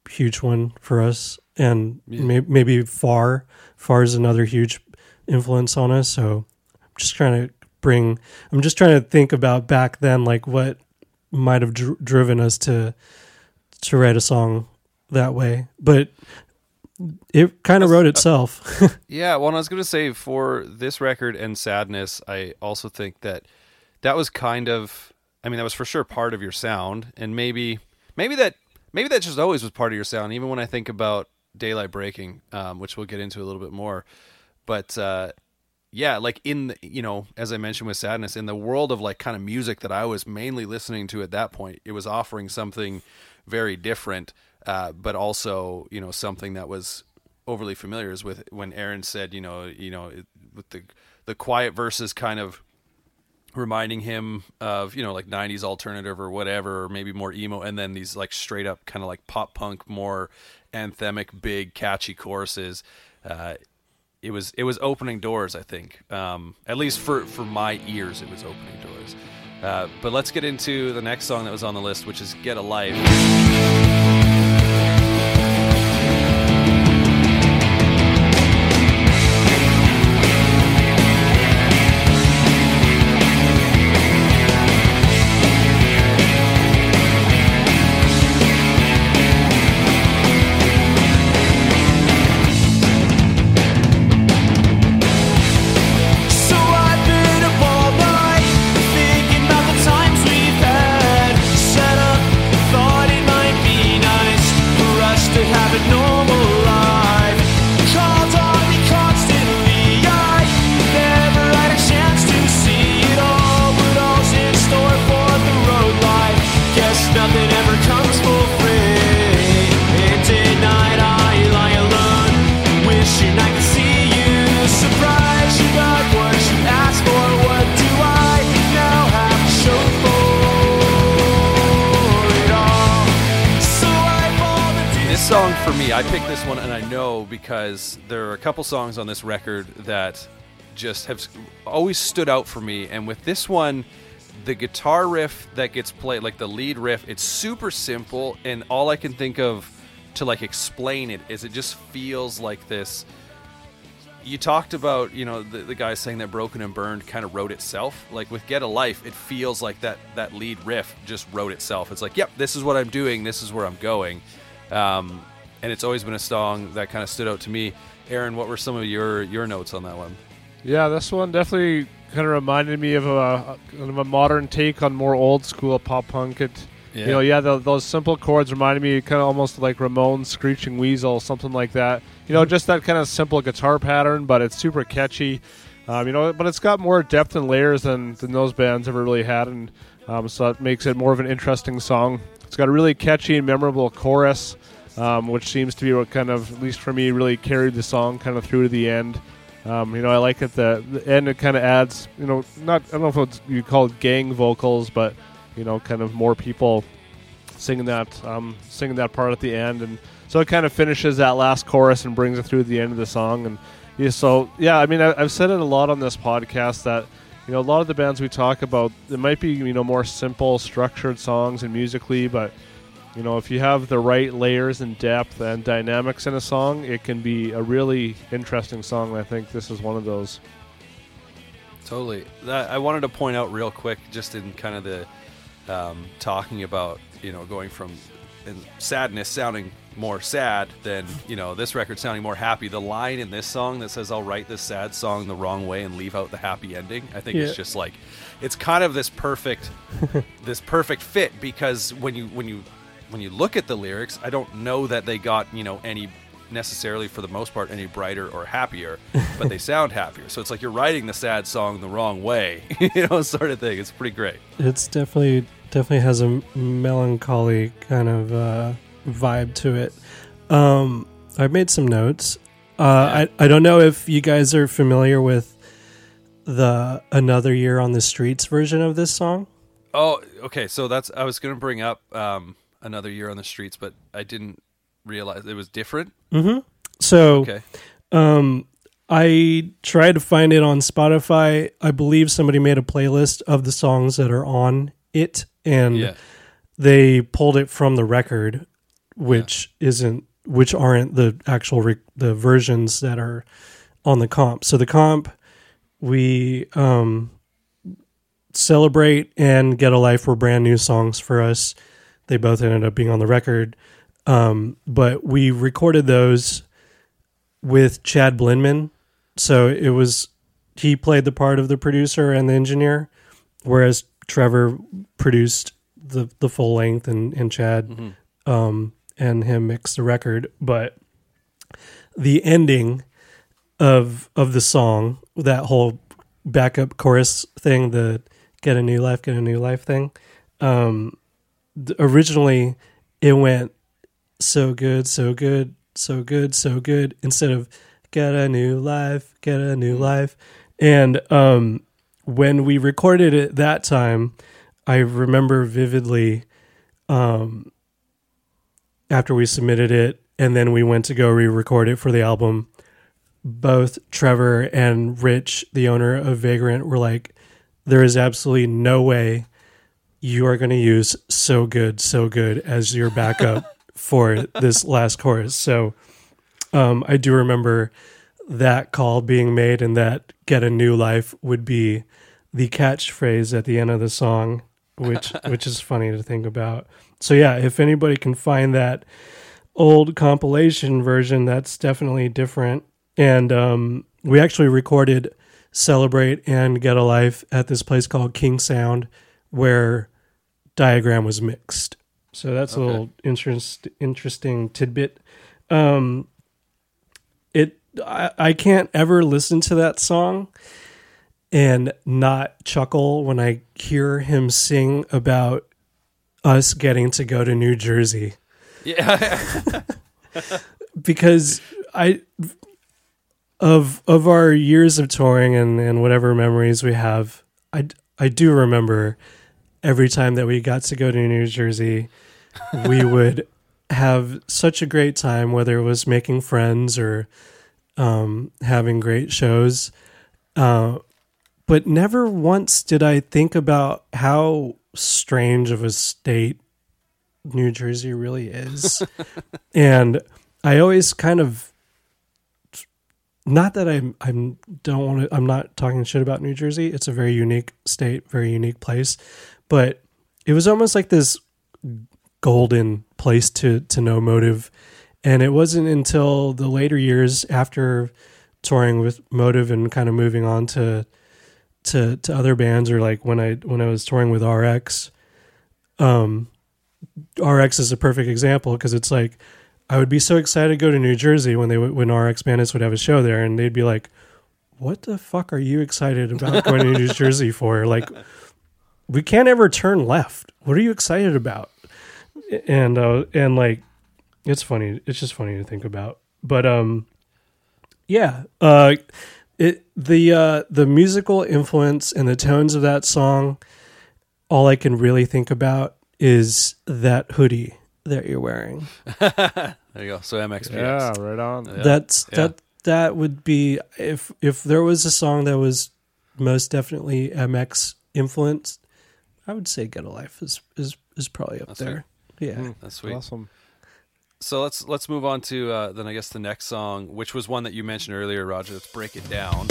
huge one for us and Yeah. may- maybe far far is another huge influence on us so i'm just trying to bring i'm just trying to think about back then like what might have dr- driven us to to write a song that way but it kind of wrote itself Yeah, well, I was going to say for this record and Sadness, I also think that that was kind of, I mean, that was for sure part of your sound, and maybe, maybe that, maybe that just always was part of your sound. Even when I think about Daylight Breaking, um, which we'll get into a little bit more, but uh, yeah, like in the, you know, as I mentioned with Sadness, in the world of like kind of music that I was mainly listening to at that point, it was offering something very different, uh, but also you know something that was overly familiar is with when Aaron said, you know, you know, it- with the the quiet verses kind of reminding him of you know like 90s alternative or whatever or maybe more emo and then these like straight up kind of like pop punk more anthemic big catchy choruses uh it was it was opening doors i think. Um at least for for my ears it was opening doors. Uh but let's get into the next song that was on the list which is get a life because there are a couple songs on this record that just have always stood out for me. And with this one, the guitar riff that gets played, like the lead riff, it's super simple, and all I can think of to like explain it is it just feels like this. You talked about, you know, the, the guy saying that Broken and Burned kind of wrote itself. Like with Get a Life, it feels like that that lead riff just wrote itself. It's like, yep, this is what I'm doing, this is where I'm going. Um, and it's always been a song that kind of stood out to me. Aaron, what were some of your your notes on that one? Yeah, this one definitely kind of reminded me of a, kind of a modern take on more old school pop punk. It, Yeah. you know, yeah, tho- those simple chords reminded me kind of almost like Ramones' "Screeching Weasel," something like that. You know, just that kind of simple guitar pattern, but it's super catchy. Um, you know, but it's got more depth and layers than, than those bands ever really had, and um, so it makes it more of an interesting song. It's got a really catchy and memorable chorus, um, which seems to be what kind of, at least for me, really carried the song kind of through to the end. Um, you know, I like at the, the end it kind of adds, you know, not I don't know if you call it gang vocals, but you know, kind of more people singing that um, singing that part at the end, and so it kind of finishes that last chorus and brings it through to the end of the song. And yeah, so yeah, I mean, I, I've said it a lot on this podcast that you know a lot of the bands we talk about, it might be you know more simple, structured songs and musically, but you know if you have the right layers and depth and dynamics in a song, it can be a really interesting song. And I think this is one of those. Totally. That, I wanted to point out real quick, just in kind of the um, talking about you know going from and sadness sounding more sad than you know this record sounding more happy. The line in this song that says "I'll write this sad song the wrong way and leave out the happy ending," I think Yeah. it's just like it's kind of this perfect this perfect fit because when you when you when you look at the lyrics, I don't know that they got you know any necessarily for the most part any brighter or happier, but they sound happier. So it's like you're writing the sad song the wrong way, you know, sort of thing. It's pretty great. It's definitely definitely has a melancholy kind of uh, vibe to it. Um, I've made some notes. Uh, I I don't know if you guys are familiar with the "Another Year on the Streets" version of this song. Oh, okay. So that's I was going to bring up um, another year on the streets, but I didn't realize it was different. So Okay. Um, I tried to find it on Spotify. I believe somebody made a playlist of the songs that are on it, and Yeah. they pulled it from the record, which isn't, which aren't the actual the versions that are on the comp. So the comp, we um, celebrate and get a life were brand new songs for us. They both ended up being on the record, um, but we recorded those with Chad Blinman. So it was he played the part of the producer and the engineer, whereas Trevor produced the the full length and and Chad um, and him mixed the record. But the ending of of the song, that whole backup chorus thing, the "Get a New Life, Get a New Life" thing, um, originally it went so good, so good, so good, so good, instead of get a new life, get a new life. And um, when we recorded it that time, I remember vividly um, after we submitted it, and then we went to go re record it for the album. Both Trevor and Rich, the owner of Vagrant, were like, there is absolutely no way you are going to use so good, so good as your backup for this last chorus. So um, I do remember that call being made and that get a new life would be the catchphrase at the end of the song, which which is funny to think about. So yeah, if anybody can find that old compilation version, that's definitely different. And um, we actually recorded "Celebrate" and "Get a Life" at this place called King Sound, where diagram was mixed. So that's a little interest, interesting tidbit. Um, it I, I can't ever listen to that song and not chuckle when I hear him sing about us getting to go to New Jersey Yeah. because I of of our years of touring and and whatever memories we have, I I do remember every time that we got to go to New Jersey, we would have such a great time, whether it was making friends or um, having great shows. Uh, but never once did I think about how strange of a state New Jersey really is. and I always kind of not that I'm I'm don't want to I'm not talking shit about New Jersey. It's a very unique state, very unique place, but it was almost like this golden place to to No Motive. And it wasn't until the later years after touring with motive and kind of moving on to to to other bands or like when I when I was touring with RX um RX is a perfect example because it's like I would be so excited to go to New Jersey when they when RX Bandits would have a show there and they'd be like what the fuck are you excited about going to New Jersey for? Like we can't ever turn left what are you excited about and uh and like it's funny it's just funny to think about but um yeah uh it the uh the musical influence and the tones of that song all i can really think about is that hoodie that you're wearing There you go. So MXPX. Yeah, right on. Yeah. that's yeah. that that would be if if there was a song that was most definitely mx influenced i would say get a life is is is probably up That's there yeah Hmm. That's sweet. Awesome. So let's let's move on to uh, then I guess the next song, which was one that you mentioned earlier, Roger. Let's break it down.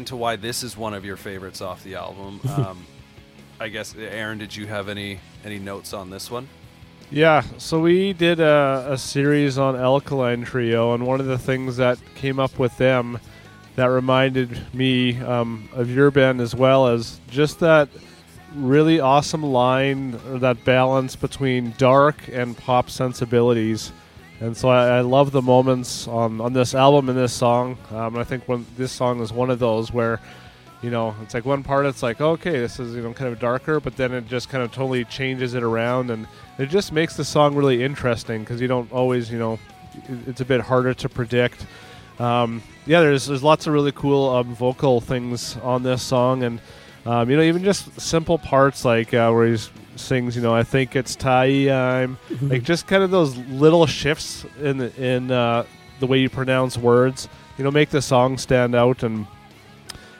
Into why this is one of your favorites off the album, um, I guess Aaron, did you have any any notes on this one? Yeah, so we did a, a series on Alkaline Trio, and one of the things that came up with them that reminded me um, of your band as well as just that really awesome line, or that balance between dark and pop sensibilities. And so I, I love the moments on, on this album and this song. Um, and I think when this song is one of those where you know, it's like one part it's like, okay, this is, you know, kind of darker, but then it just kind of totally changes it around and it just makes the song really interesting because you don't always, you know, it's a bit harder to predict. Um, yeah, there's there's lots of really cool um, vocal things on this song, and um, you know, even just simple parts like uh, where he sings, you know, I think it's time, like just kind of those little shifts in the, in uh, the way you pronounce words, you know, make the song stand out and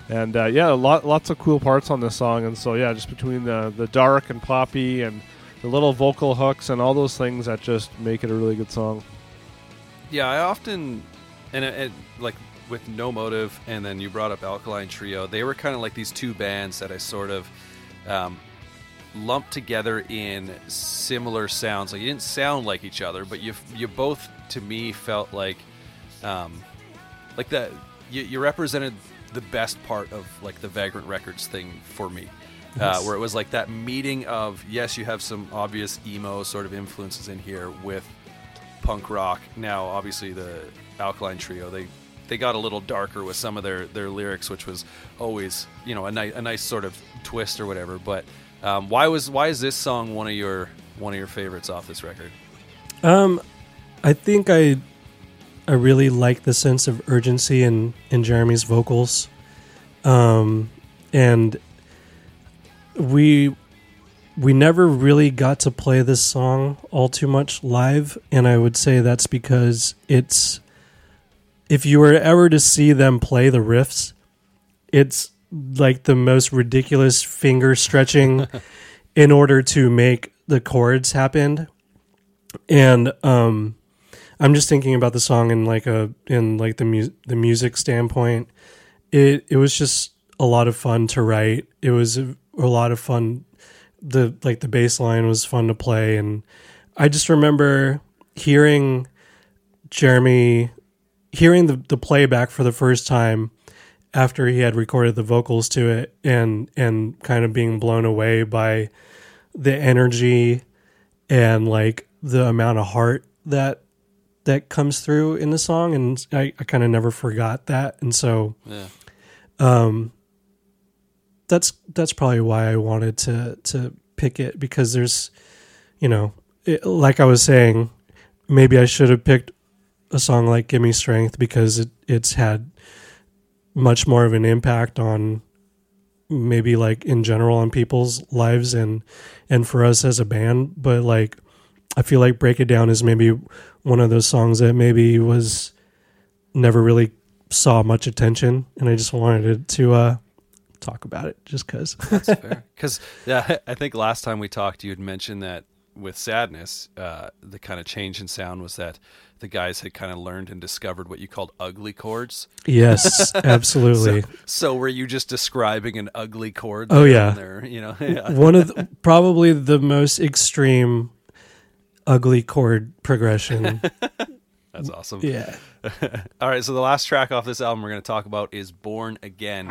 and uh, yeah, a lot, lots of cool parts on this song. And so yeah, just between the the dark and poppy and the little vocal hooks and all those things that just make it a really good song. Yeah, I often and it, it, like with No Motive, and then you brought up Alkaline Trio. They were kind of like these two bands that I sort of um, lumped together in similar sounds. Like you didn't sound like each other, but you you both to me felt like um, like that you, you represented the best part of like the Vagrant Records thing for me. Uh, Yes. where it was like that meeting of yes, you have some obvious emo sort of influences in here with punk rock. Now, obviously, the Alkaline Trio they they got a little darker with some of their their lyrics, which was always you know a nice a nice sort of twist or whatever. But um, why was why is this song one of your one of your favorites off this record? Um, I think I I really like the sense of urgency in in Jeremy's vocals, um, and we we never really got to play this song all too much live, and I would say that's because it's if you were ever to see them play the riffs, it's like the most ridiculous finger stretching in order to make the chords happen. And um I'm just thinking about the song in like a in like the mu- the music standpoint. It it was just a lot of fun to write. It was a, a lot of fun. The like the bass line was fun to play, and I just remember hearing Jeremy hearing the, the playback for the first time after he had recorded the vocals to it and and kind of being blown away by the energy and like the amount of heart that that comes through in the song and I, I kind of never forgot that and so Yeah. um that's that's probably why I wanted to to pick it because there's you know it, like I was saying maybe I should have picked a song like Give Me Strength because it it's had much more of an impact on maybe like in general on people's lives and and for us as a band but like I feel like Break It Down is maybe one of those songs that maybe was never really saw much attention and I just wanted to uh talk about it just cuz That's fair. Because yeah, I think last time we talked, you had mentioned that with sadness, uh, the kind of change in sound was that the guys had kind of learned and discovered what you called ugly chords. yes absolutely So, so were you just describing an ugly chord? Oh, yeah. There, you know, yeah. one of the, probably the most extreme ugly chord progression that's awesome. yeah All right, so the last track off this album we're going to talk about is "Born Again."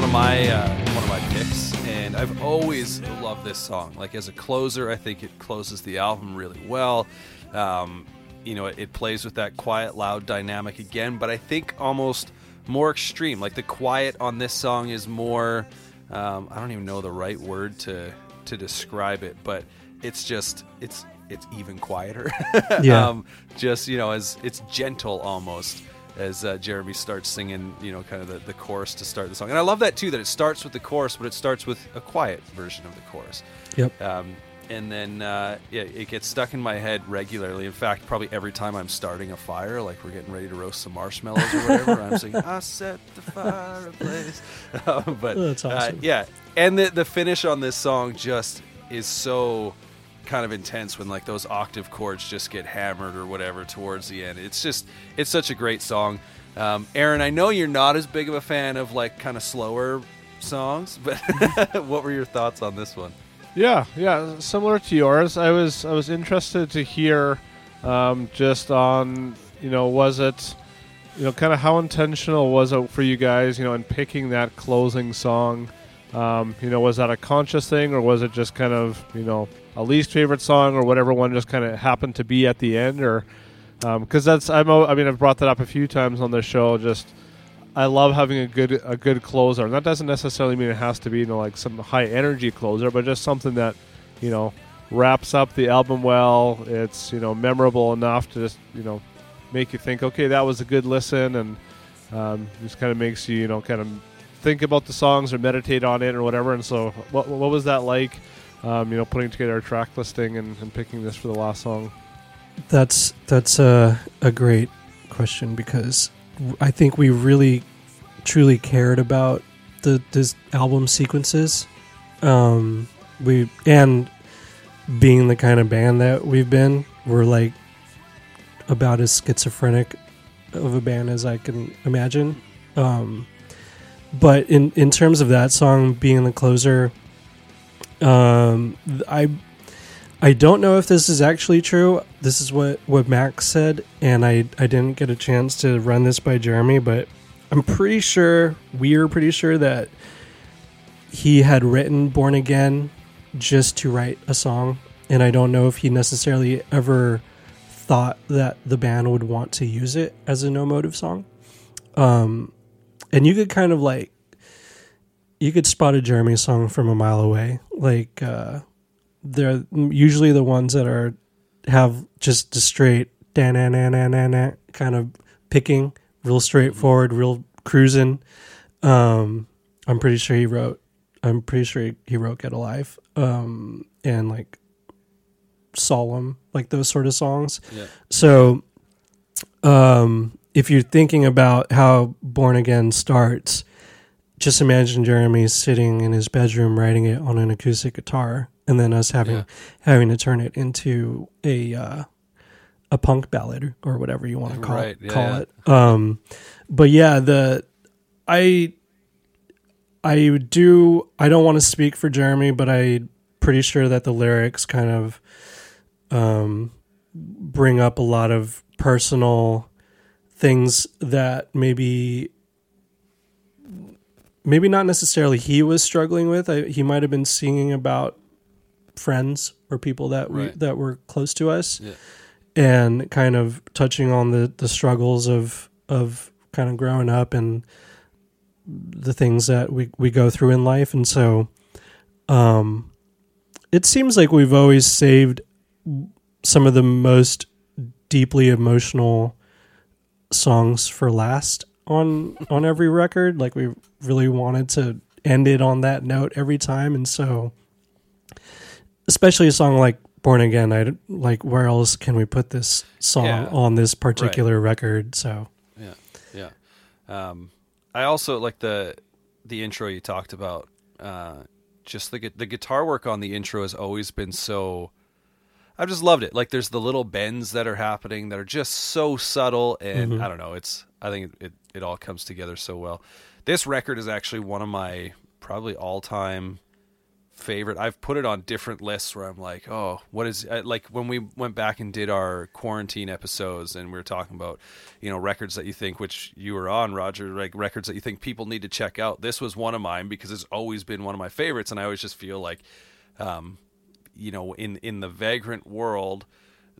One of my uh, one of my picks, and I've always loved this song. Like as a closer, I think it closes the album really well. Um, you know, it, it plays with that quiet, loud dynamic again, but I think almost more extreme. Like the quiet on this song is more. Um, I don't even know the right word to to describe it, but it's just it's it's even quieter. Yeah. um, just you know, as it's gentle almost as uh, Jeremy starts singing, you know, kind of the, the chorus to start the song. And I love that too, that it starts with the chorus, but it starts with a quiet version of the chorus. yep Um, and then, uh, yeah, it gets stuck in my head regularly. In fact, probably every time I'm starting a fire, like we're getting ready to roast some marshmallows or whatever, I'm singing, I set the fireplace. Uh, but That's awesome. uh, yeah, and the, the finish on this song just is so kind of intense when like those octave chords just get hammered or whatever towards the end. It's just it's such a great song. Um, Aaron, I know you're not as big of a fan of like kind of slower songs, but what were your thoughts on this one? Yeah, yeah, similar to yours. I was I was interested to hear um, just on you know was it you know kind of how intentional was it for you guys you know in picking that closing song. Um, you know, was that a conscious thing or was it just kind of you know a least favorite song or whatever one just kind of happened to be at the end or because that's I'm I mean I've brought that up a few times on the show just I love having a good a good closer, and that doesn't necessarily mean it has to be you know like some high energy closer, but just something that you know wraps up the album well. It's you know memorable enough to just you know make you think, okay, that was a good listen, and um, just kind of makes you you know kind of think about the songs or meditate on it or whatever. And so, what what was that like? Um, you know, putting together a track listing and, and picking this for the last song. That's that's a a great question because I think we really truly cared about the this album sequences. Um, we and being the kind of band that we've been, we're like about as schizophrenic of a band as I can imagine. Um, but in in terms of that song being the closer, um, I I don't know if this is actually true. This is what what Max said, and I I didn't get a chance to run this by Jeremy, but I'm pretty sure we're pretty sure that he had written Born Again just to write a song, and I don't know if he necessarily ever thought that the band would want to use it as a no motive song. Um, and you could kind of like you could spot a Jeremy song from a mile away. Like uh, they're usually the ones that are have just a straight da na na na na na kind of picking, real straightforward, real cruising. Um, I'm pretty sure he wrote. I'm pretty sure he wrote "Get Alive" um, and like "Solemn," like those sort of songs. Yeah. So, um, if you're thinking about how Born Again starts, just imagine Jeremy sitting in his bedroom writing it on an acoustic guitar, and then us having Yeah. having to turn it into a uh, a punk ballad or whatever you want to call Right, yeah, call yeah. it. Um, but yeah, the I I do I don't want to speak for Jeremy, but I pretty sure that the lyrics kind of um, bring up a lot of personal things that maybe maybe not necessarily he was struggling with. I, he might have been singing about friends or people that we Right. that were close to us, Yeah. and kind of touching on the the struggles of of kind of growing up and the things that we we go through in life, and so um, it seems like we've always saved some of the most deeply emotional songs for last on on every record like we really wanted to end it on that note every time and so especially a song like born again i like where else can we put this song Yeah. on this particular record so Yeah, yeah. Um, I also like the the intro you talked about. Uh, just the the guitar work on the intro has always been so. I've just loved it. Like there's the little bends that are happening that are just so subtle, and I don't know. It's I think it, it it all comes together so well. This record is actually one of my probably all time favorite. I've put it on different lists where I'm like, oh, what is uh, like when we went back and did our quarantine episodes and we were talking about, you know, records that you think which you were on, Roger, like records that you think people need to check out. This was one of mine because it's always been one of my favorites, and I always just feel like, um, you know, in in the vagrant world.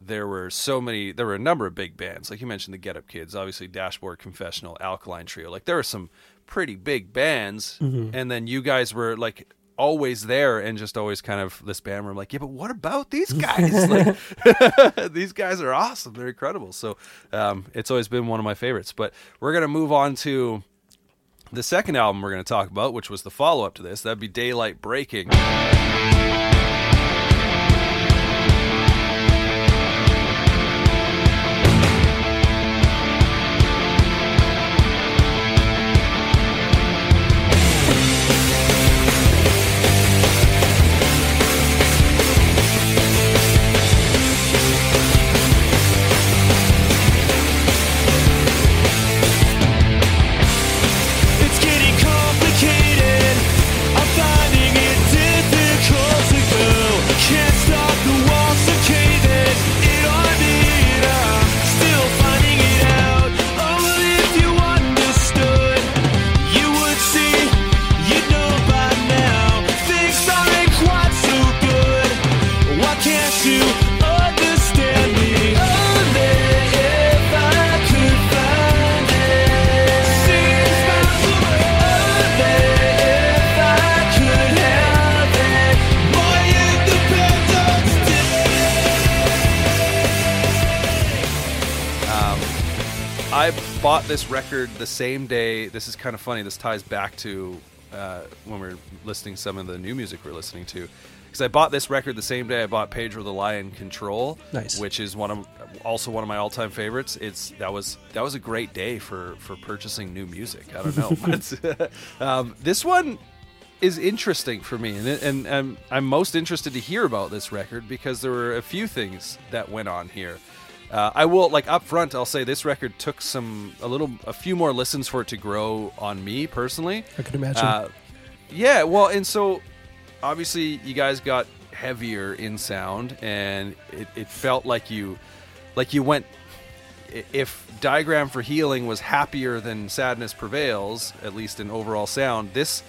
There were so many. There were a number of big bands, like you mentioned, the Get Up Kids, obviously Dashboard Confessional, Alkaline Trio. Like there were some pretty big bands, and then you guys were like always there and just always kind of this band where I'm like, yeah, but what about these guys? like, these guys are awesome. They're incredible. So um, it's always been one of my favorites. But we're gonna move on to the second album we're gonna talk about, which was the follow up to this. That'd be Daylight Breaking. Record the same day. This is kind of funny. This ties back to uh, when we are listening some of the new music we're listening to. Because I bought this record the same day I bought Pedro the Lion Control, Nice. which is one of also one of my all time favorites. It's that was that was a great day for for purchasing new music. I don't know, but um, this one is interesting for me, and, it- and and I'm most interested to hear about this record because there were a few things that went on here. Uh, I will like up front. I'll say this record took some a little a few more listens for it to grow on me personally. I could imagine. Uh, yeah, well, and so obviously you guys got heavier in sound, and it, it felt like you like you went. If Diagram for Healing was happier than Sadness Prevails, at least in overall sound, this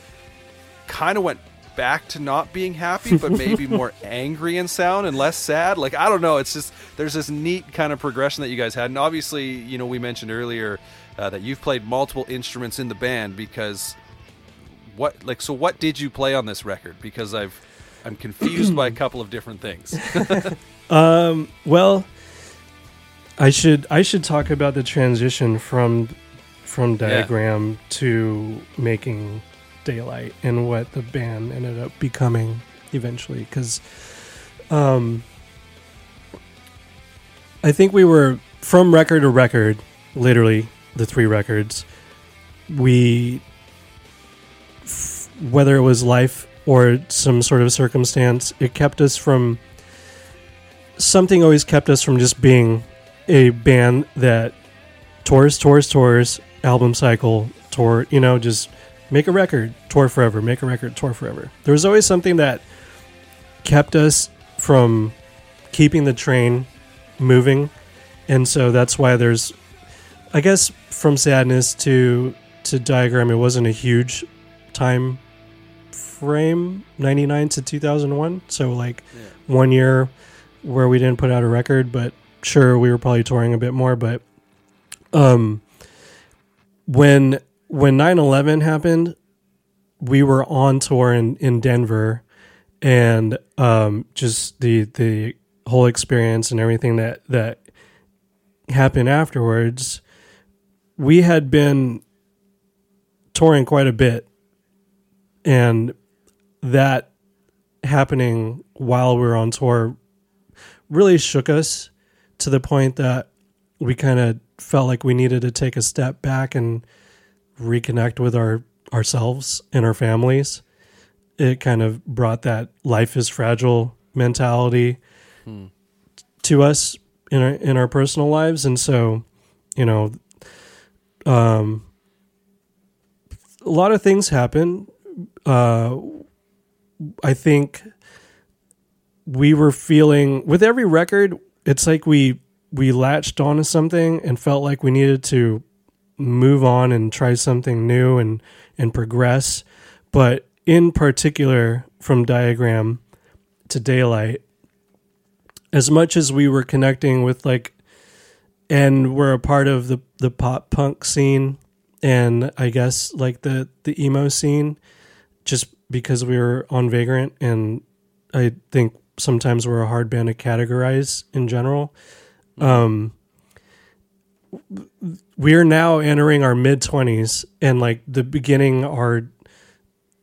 kind of went back to not being happy, but maybe more angry in sound and less sad. Like I don't know, it's just there's this neat kind of progression that you guys had, and obviously, you know, we mentioned earlier uh, that you've played multiple instruments in the band because what like so what did you play on this record? Because I've I'm confused by a couple of different things. Um, well, I should I should talk about the transition from from diagram to making daylight and what the band ended up becoming eventually because um I think we were from record to record literally the three records we f- whether it was life or some sort of circumstance it kept us from something always kept us from just being a band that tours, tours, tours, album cycle, tour, you know, just make a record, tour forever, make a record, tour forever. There was always something that kept us from keeping the train moving. And so that's why there's I guess from sadness to to diagram it wasn't a huge time frame 99 to 2001 so like one year where we didn't put out a record, but sure we were probably touring a bit more. But um, when when 9-11 happened, we were on tour in, in Denver, and um, just the the whole experience and everything that that happened afterwards, we had been touring quite a bit, and that happening while we were on tour really shook us to the point that we kind of felt like we needed to take a step back and reconnect with our ourselves and our families. It kind of brought that life is fragile mentality to us in our in our personal lives, and so you know, um, a lot of things happen. Uh, I think we were feeling with every record it's like we we latched onto something and felt like we needed to move on and try something new and and progress but in particular from diagram to daylight as much as we were connecting with like and we're a part of the the pop punk scene and i guess like the the emo scene just because we were on vagrant and i think sometimes we're a hard band to categorize in general. Um, we are now entering our mid twenties and like the beginning our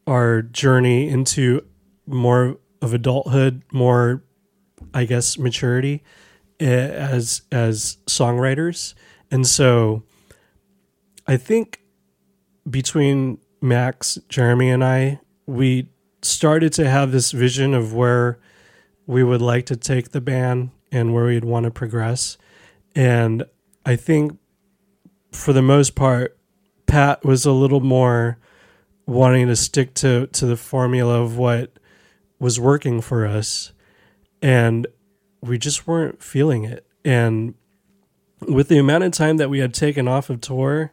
our journey into more of adulthood, more I guess maturity eh, as as songwriters, and so I think between Max, Jeremy, and I, we started to have this vision of where we would like to take the band and where we'd want to progress. And I think for the most part, Pat was a little more wanting to stick to, to the formula of what was working for us. And we just weren't feeling it. And with the amount of time that we had taken off of tour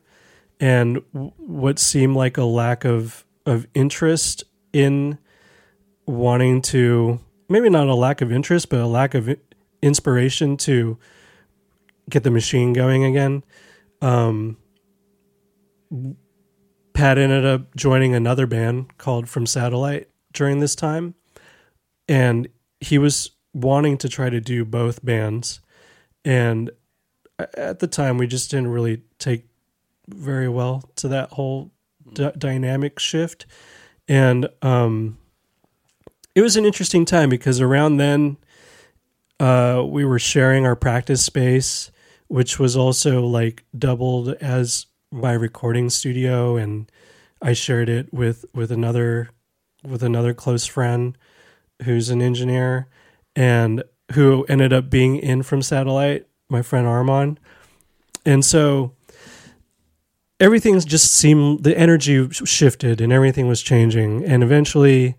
and what seemed like a lack of, of interest in wanting to maybe not a lack of interest, but a lack of inspiration to get the machine going again. Um, Pat ended up joining another band called From Satellite during this time, and he was wanting to try to do both bands. And at the time we just didn't really take very well to that whole d- dynamic shift, and um, it was an interesting time because around then, uh, we were sharing our practice space, which was also like doubled as my recording studio, and I shared it with with another with another close friend who's an engineer and who ended up being in from satellite my friend armand. And so everything's just seemed the energy shifted and everything was changing. And eventually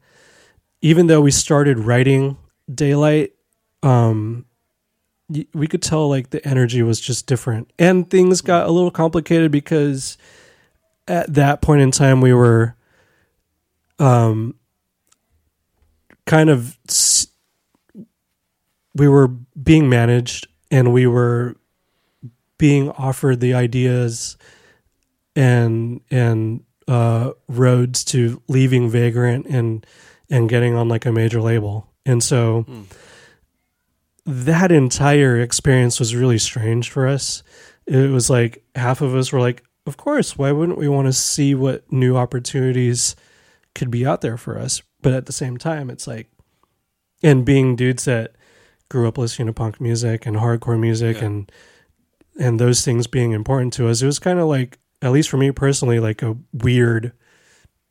even though we started writing daylight um we could tell like the energy was just different. And things got a little complicated because at that point in time we were um kind of we were being managed and we were being offered the ideas and and uh roads to leaving vagrant and and getting on like a major label. And so that entire experience was really strange for us. It was like half of us were like of course why wouldn't we want to see what new opportunities could be out there for us? But at the same time it's like and being dudes that grew up listening to punk music and hardcore music Yeah. and and those things being important to us it was kind of like at least for me personally like a weird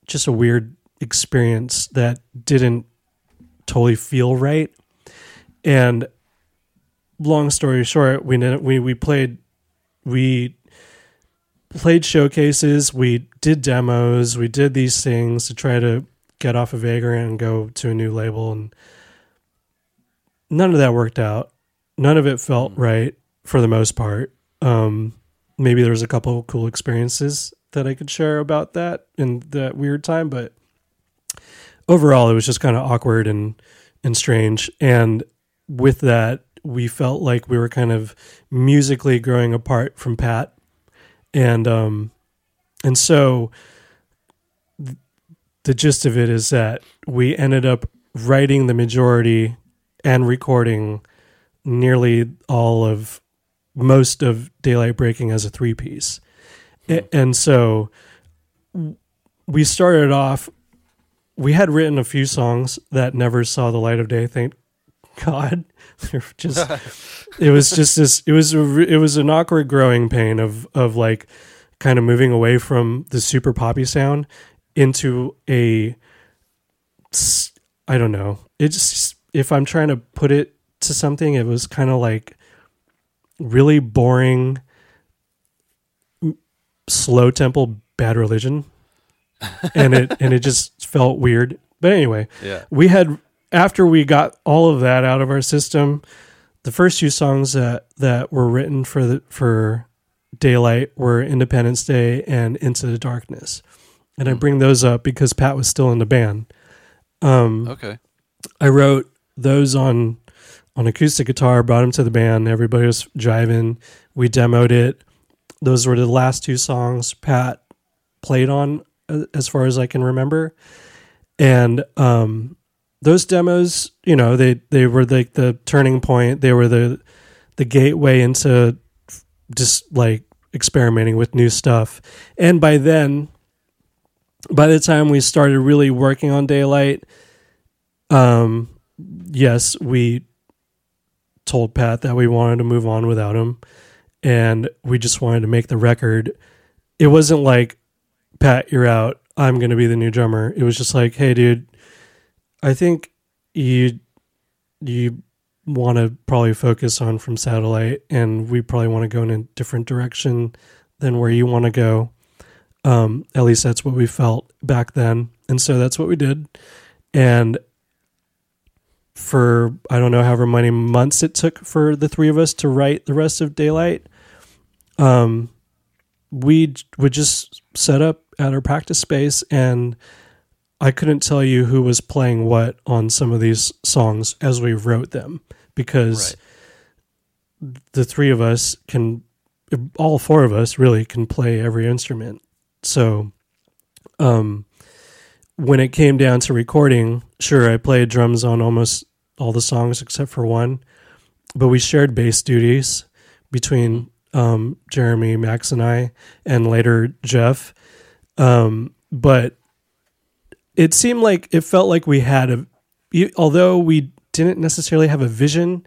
just a weird experience that didn't totally feel right. And long story short we didn't we we played we played showcases we did demos we did these things to try to get off of Vagrant and go to a new label and none of that worked out. None of it felt right for the most part. Um maybe there was a couple of cool experiences that I could share about that in that weird time but overall it was just kind of awkward and and strange. And with that we felt like we were kind of musically growing apart from Pat. And um and so th- the gist of it is that we ended up writing the majority and recording nearly all of most of daylight breaking as a three piece A- and so we started off we had written a few songs that never saw the light of day thank god just it was just this it was a, it was an awkward growing pain of of like kind of moving away from the super poppy sound into a I don't know. It just if I'm trying to put it to something, it was kind of like really boring, slow tempo, bad religion, and it and it just felt weird. But anyway, Yeah. we had after we got all of that out of our system, the first two songs that that were written for the for Daylight were Independence Day and Into the Darkness. And I bring those up because Pat was still in the band. Um, Okay. I wrote those on on acoustic guitar, brought them to the band. Everybody was jiving. We demoed it. Those were the last two songs Pat played on, uh, as far as I can remember. And um, those demos, you know, they they were like the turning point. They were the the gateway into just like experimenting with new stuff. And by then, by the time we started really working on Daylight, um, yes, we told Pat that we wanted to move on without him, and we just wanted to make the record. It wasn't like, Pat, you're out. I'm going to be the new drummer. It was just like, hey, dude, I think you you want to probably focus on from satellite, and we probably want to go in a different direction than where you want to go. Um, at least that's what we felt back then, and so that's what we did. And for I don't know however many months it took for the three of us to write the rest of Daylight, um, we would just set up at our practice space, and I couldn't tell you who was playing what on some of these songs as we wrote them because the three of us can, all four of us really can play every instrument. So, um, when it came down to recording, sure, I played drums on almost all the songs except for one, but we shared bass duties between um, Jeremy, Max, and I, and later Jeff. Um, but it seemed like it felt like we had a, although we didn't necessarily have a vision,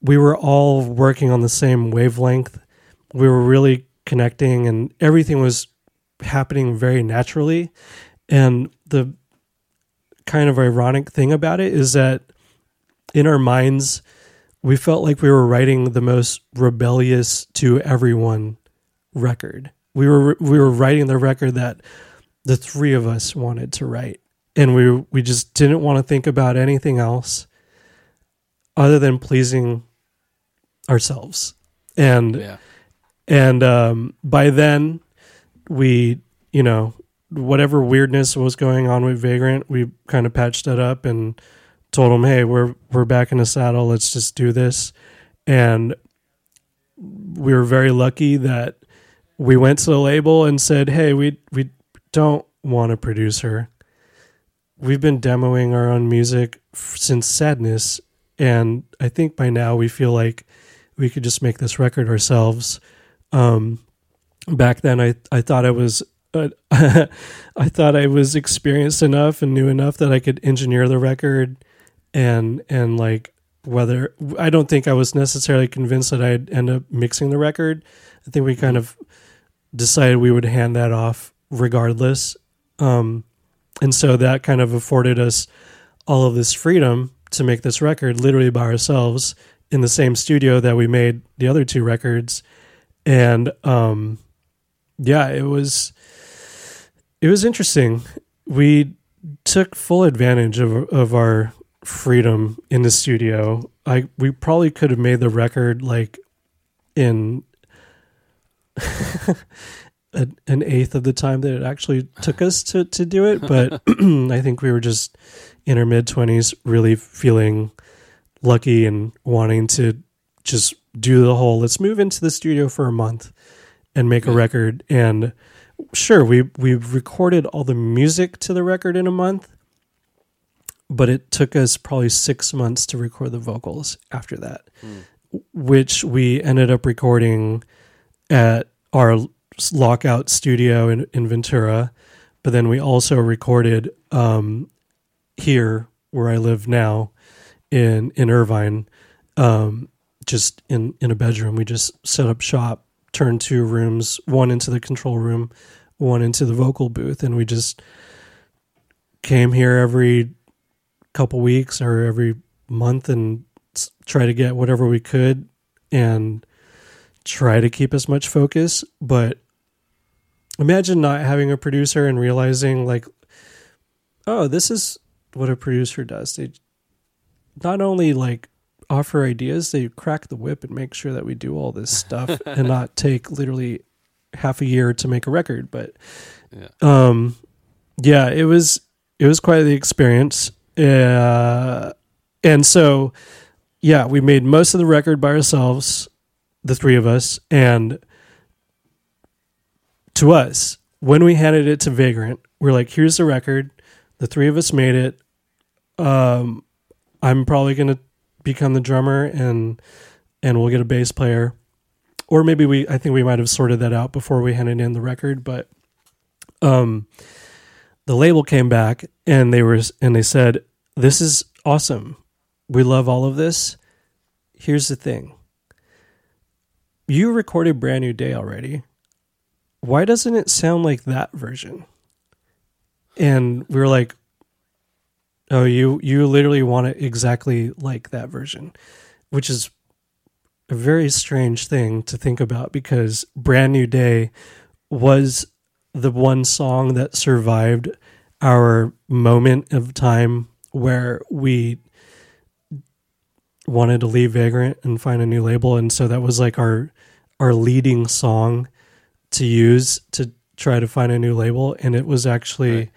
we were all working on the same wavelength. We were really connecting, and everything was happening very naturally. And the kind of ironic thing about it is that in our minds, we felt like we were writing the most rebellious to everyone record. We were we were writing the record that the three of us wanted to write, and we we just didn't want to think about anything else other than pleasing ourselves. And Yeah. and um, by then, we, you know, whatever weirdness was going on with Vagrant, we kind of patched it up and told them, "Hey, we're we're back in the saddle. Let's just do this." And we were very lucky that we went to the label and said, "Hey, we we don't want a producer. We've been demoing our own music since Sadness, and I think by now we feel like we could just make this record ourselves." Um, back then, I I thought I was. Uh, I thought I was experienced enough and knew enough that I could engineer the record and and like whether I don't think I was necessarily convinced that I'd end up mixing the record. I think we kind of decided we would hand that off regardless. Um, and so that kind of afforded us all of this freedom to make this record literally by ourselves in the same studio that we made the other two records. And um, yeah, it was it was interesting. We took full advantage of of our freedom in the studio. I we probably could have made the record like in a, an eighth of the time that it actually took us to to do it, but I think we were just in our mid twenties, really feeling lucky and wanting to just do the whole. Let's move into the studio for a month and make a record. And sure, we we recorded all the music to the record in a month, but it took us probably six months to record the vocals after that, hmm. which we ended up recording at our lockout studio in, in Ventura. But then we also recorded um, here where I live now in in Irvine, um, just in in a bedroom. We just set up shop, turned two rooms, one into the control room, one into the vocal booth, and we just came here every couple weeks or every month and try to get whatever we could and try to keep as much focus but imagine not having a producer and realizing like oh this is what a producer does they not only like offer ideas they crack the whip and make sure that we do all this stuff and not take literally half a year to make a record but Yeah. um yeah it was it was quite the experience uh and so yeah we made most of the record by ourselves the three of us and to us when we handed it to vagrant we're like here's the record. The three of us made it. Um i'm probably going to become the drummer and and we'll get a bass player. Or maybe we i think we might have sorted that out before we handed in the record but um the label came back and they were and they said this is awesome. We love all of this. Here's the thing. You recorded brand new day already why doesn't it sound like that version? And we were like oh you you literally want it exactly like that version which is a very strange thing to think about because brand new day was the one song that survived our moment of time where we wanted to leave Vagrant and find a new label. And so that was like our our leading song to use to try to find a new label and it was actually Right.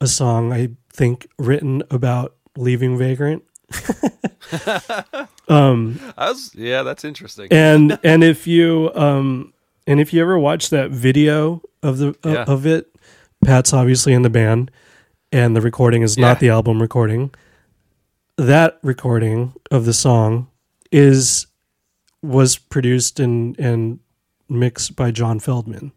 a song I think written about leaving Vagrant. um I was, yeah, that's interesting. and and if you um and if you ever watch that video of the uh, Yeah. of it pat's obviously in the band and the recording is Yeah. not the album recording that recording of the song is was produced and and mixed by John Feldmann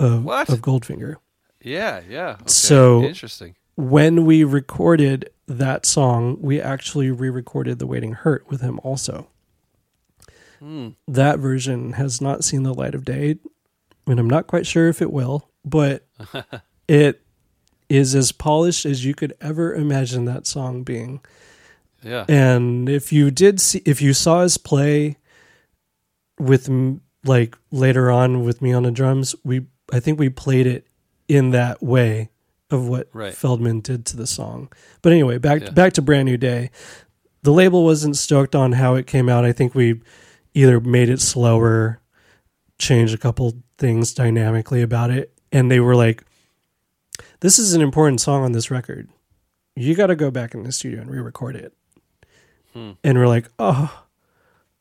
of, What? of Goldfinger. Yeah, yeah. Okay. So- interesting. When we recorded that song, we actually re-recorded "The Waiting Hurt" with him also. Hmm. That version has not seen the light of day, and I'm not quite sure if it will, but it is as polished as you could ever imagine that song being. Yeah. And if you did see, if you saw us play with m- like later on with me on the drums, we I think we played it in that way of what Right. Feldmann did to the song. But anyway, back Yeah. back to Brand New Day. The label wasn't stoked on how it came out. I think we either made it slower, changed a couple things dynamically about it, and they were like, "This is an important song on this record. You got to go back in the studio and re-record it." Hmm. And we're like, "Oh,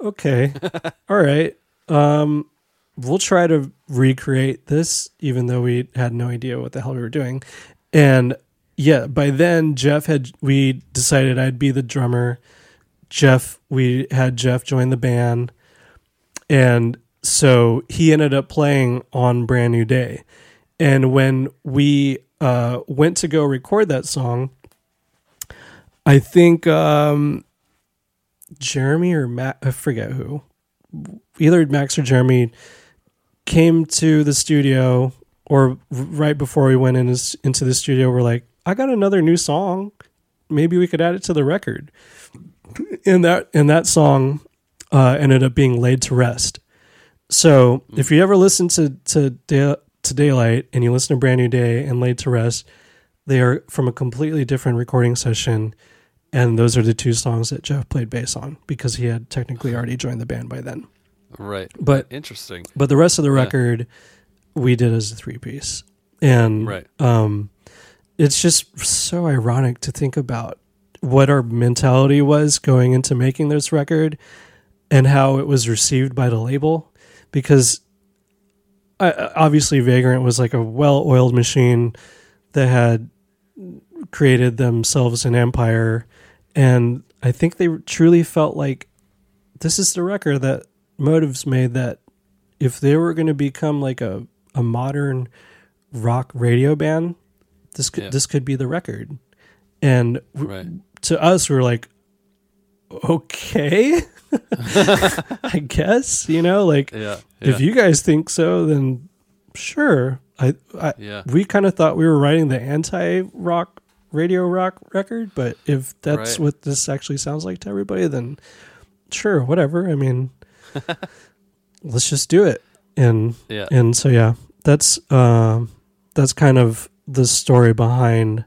okay, all right. Um, we'll try to recreate this, even though we had no idea what the hell we were doing." And yeah, by then Jeff had we decided I'd be the drummer. Jeff, we had Jeff join the band, and so he ended up playing on Brand New Day. And when we uh, went to go record that song, I think um, Jeremy or Matt, I forget who, either Max or Jeremy came to the studio, or right before we went in, into the studio, we're like, I got another new song. Maybe we could add it to the record. And that and that song uh, ended up being laid to rest. So if you ever listen to to Day, to Daylight and you listen to Brand New Day and Laid to Rest, they are from a completely different recording session, and those are the two songs that Jeff played bass on because he had technically already joined the band by then. Right. But Interesting. but the rest of the record we did as a three piece, and Right. um, it's just so ironic to think about what our mentality was going into making this record and how it was received by the label because obviously Vagrant was like a well-oiled machine that had created themselves an empire and I think they truly felt like this is the record that Motives made that if they were going to become like a a modern rock radio band this could Yeah. this could be the record and w- Right. to us we are like okay i guess you know like Yeah. if you guys think so then sure i, I Yeah. we kind of thought we were writing the anti-rock radio rock record but if that's Right. what this actually sounds like to everybody then sure whatever i mean let's just do it and Yeah. and so yeah that's um that's kind of the story behind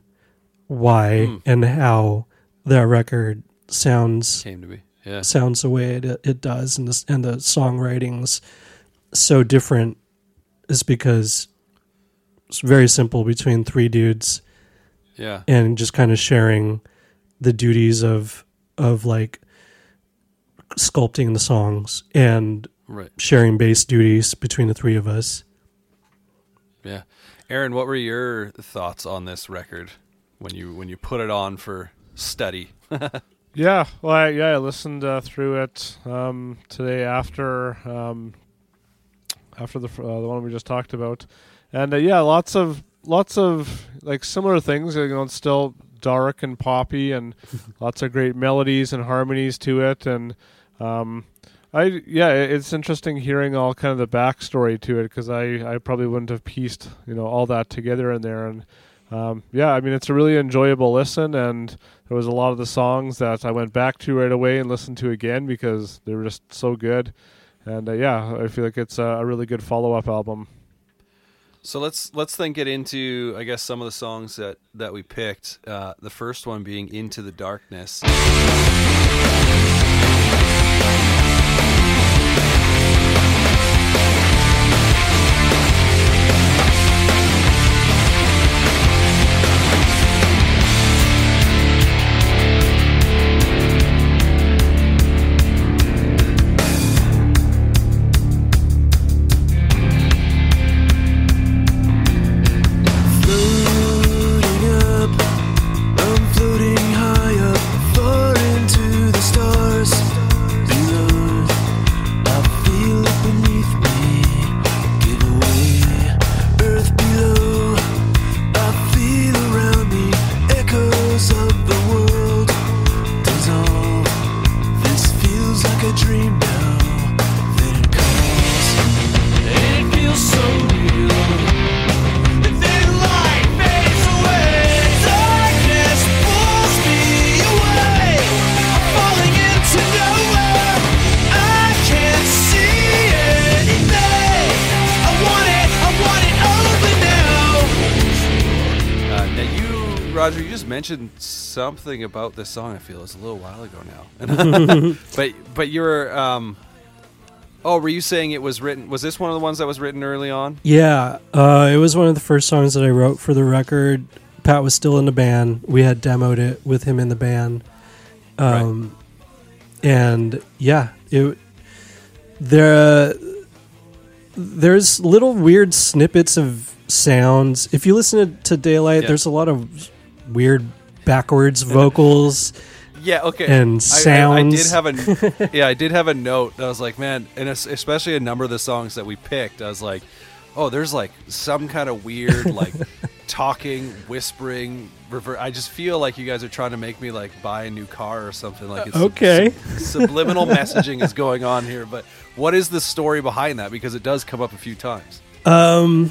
why Hmm. and how that record sounds Came to be. Yeah. sounds the way it, it does and the, and the songwriting's so different is because it's very simple between three dudes Yeah. and just kind of sharing the duties of of like sculpting the songs and Right. sharing bass duties between the three of us Yeah. Aaron, what were your thoughts on this record when you when you put it on for study? Yeah, well, I, yeah, I listened uh, through it um, today after um, after the uh, the one we just talked about, and uh, yeah, lots of lots of like similar things. You know, it's still dark and poppy, and lots of great melodies and harmonies to it, and um, I yeah, it's interesting hearing all kind of the backstory to it because I I probably wouldn't have pieced you know all that together in there, and um, yeah, I mean it's a really enjoyable listen, and there was a lot of the songs that I went back to right away and listened to again because they were just so good. And uh, yeah, I feel like it's a, a really good follow up album. So let's let's then get into I guess some of the songs that that we picked. Uh, the first one being "Into the Darkness." Mentioned something about this song. I feel it's a little while ago now, but but you're. Um, oh, were you saying it was written? Was this one of the ones that was written early on? Yeah, uh, it was one of the first songs that I wrote for the record. Pat was still in the band. We had demoed it with him in the band. Um, and yeah, it there there's little weird snippets of sounds. If you listen to, to Daylight, Yeah. there's a lot of weird backwards vocals. Yeah, okay. And I- I, I, did have a yeah, I did have a note. I was like, man, and especially a number of the songs that we picked, I was like, oh, there's like some kind of weird like talking, whispering, reverb. I just feel like you guys are trying to make me like buy a new car or something. Like it's Okay. sub- subliminal messaging is going on here. But what is the story behind that? Because it does come up a few times. Um,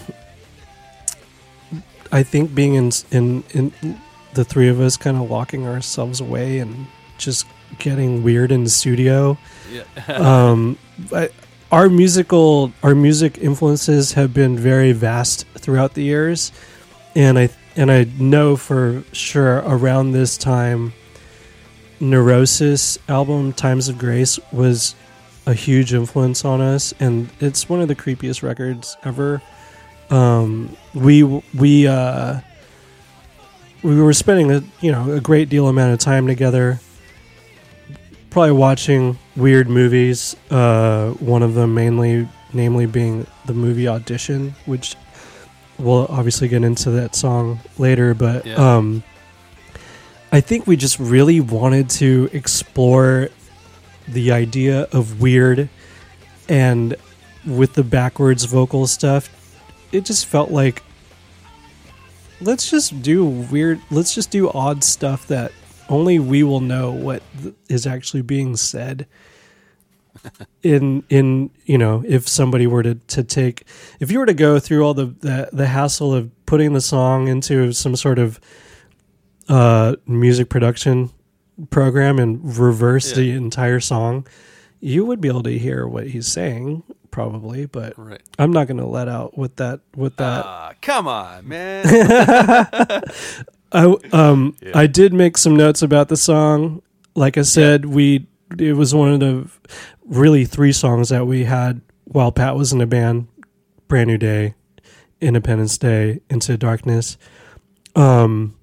I think being in in in the three of us kind of locking ourselves away and just getting weird in the studio. Yeah. um, I, our musical our music influences have been very vast throughout the years, and I and I know for sure around this time, Neurosis album "Times of Grace" was a huge influence on us, and it's one of the creepiest records ever. Um, we we uh, we were spending a you know a great deal amount of time together probably watching weird movies. Uh, one of them mainly, namely, being the movie Audition, which we'll obviously get into that song later. But Yeah. um, I think we just really wanted to explore the idea of weird, and with the backwards vocal stuff, it just felt like let's just do weird. Let's just do odd stuff that only we will know what th- is actually being said in in you know if somebody were to to take if you were to go through all the the, the hassle of putting the song into some sort of uh music production program and reverse Yeah. the entire song you would be able to hear what he's saying probably but Right. i'm not going to let out with that With that Ah, come on, man. I um I did make some notes about the song. Like I said, we it was one of the really three songs that we had while Pat was in the band. Brand New Day, Independence Day, Into Darkness. Um,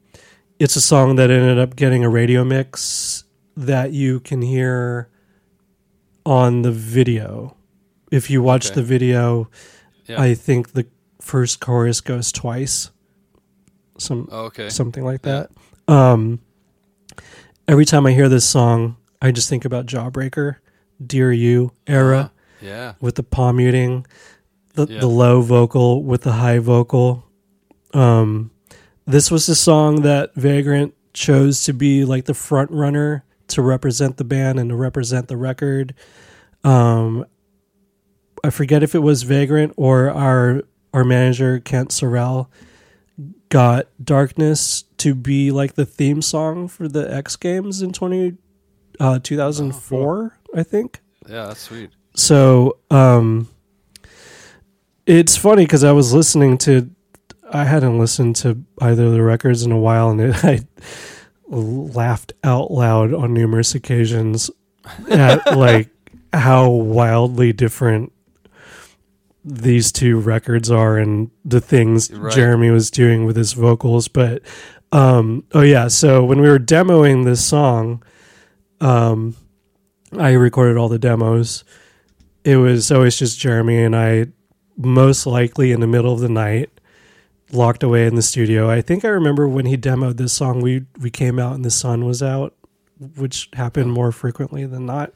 it's a song that ended up getting a radio mix that you can hear on the video. If you watch Okay. the video, Yeah. I think the first chorus goes twice. Some okay. something like that. Um, every time I hear this song, I just think about Jawbreaker, Dear You era yeah. with the palm muting, the Yeah. the low vocal with the high vocal. Um, this was the song that Vagrant chose to be like the front runner to represent the band and to represent the record. Um, I forget if it was Vagrant or our our manager Kent Sorrell got Darkness to be like the theme song for the X Games in 20 uh 2004, I think Yeah, that's sweet. so um it's funny because i was listening to i hadn't listened to either of the records in a while and it, i laughed out loud on numerous occasions at like how wildly different these two records are and the things Right. jeremy was doing with his vocals but um oh yeah so when we were demoing this song um i recorded all the demos it was always just Jeremy and I, most likely in the middle of the night, locked away in the studio. I think I remember when he demoed this song, we we came out and the sun was out, which happened more frequently than not.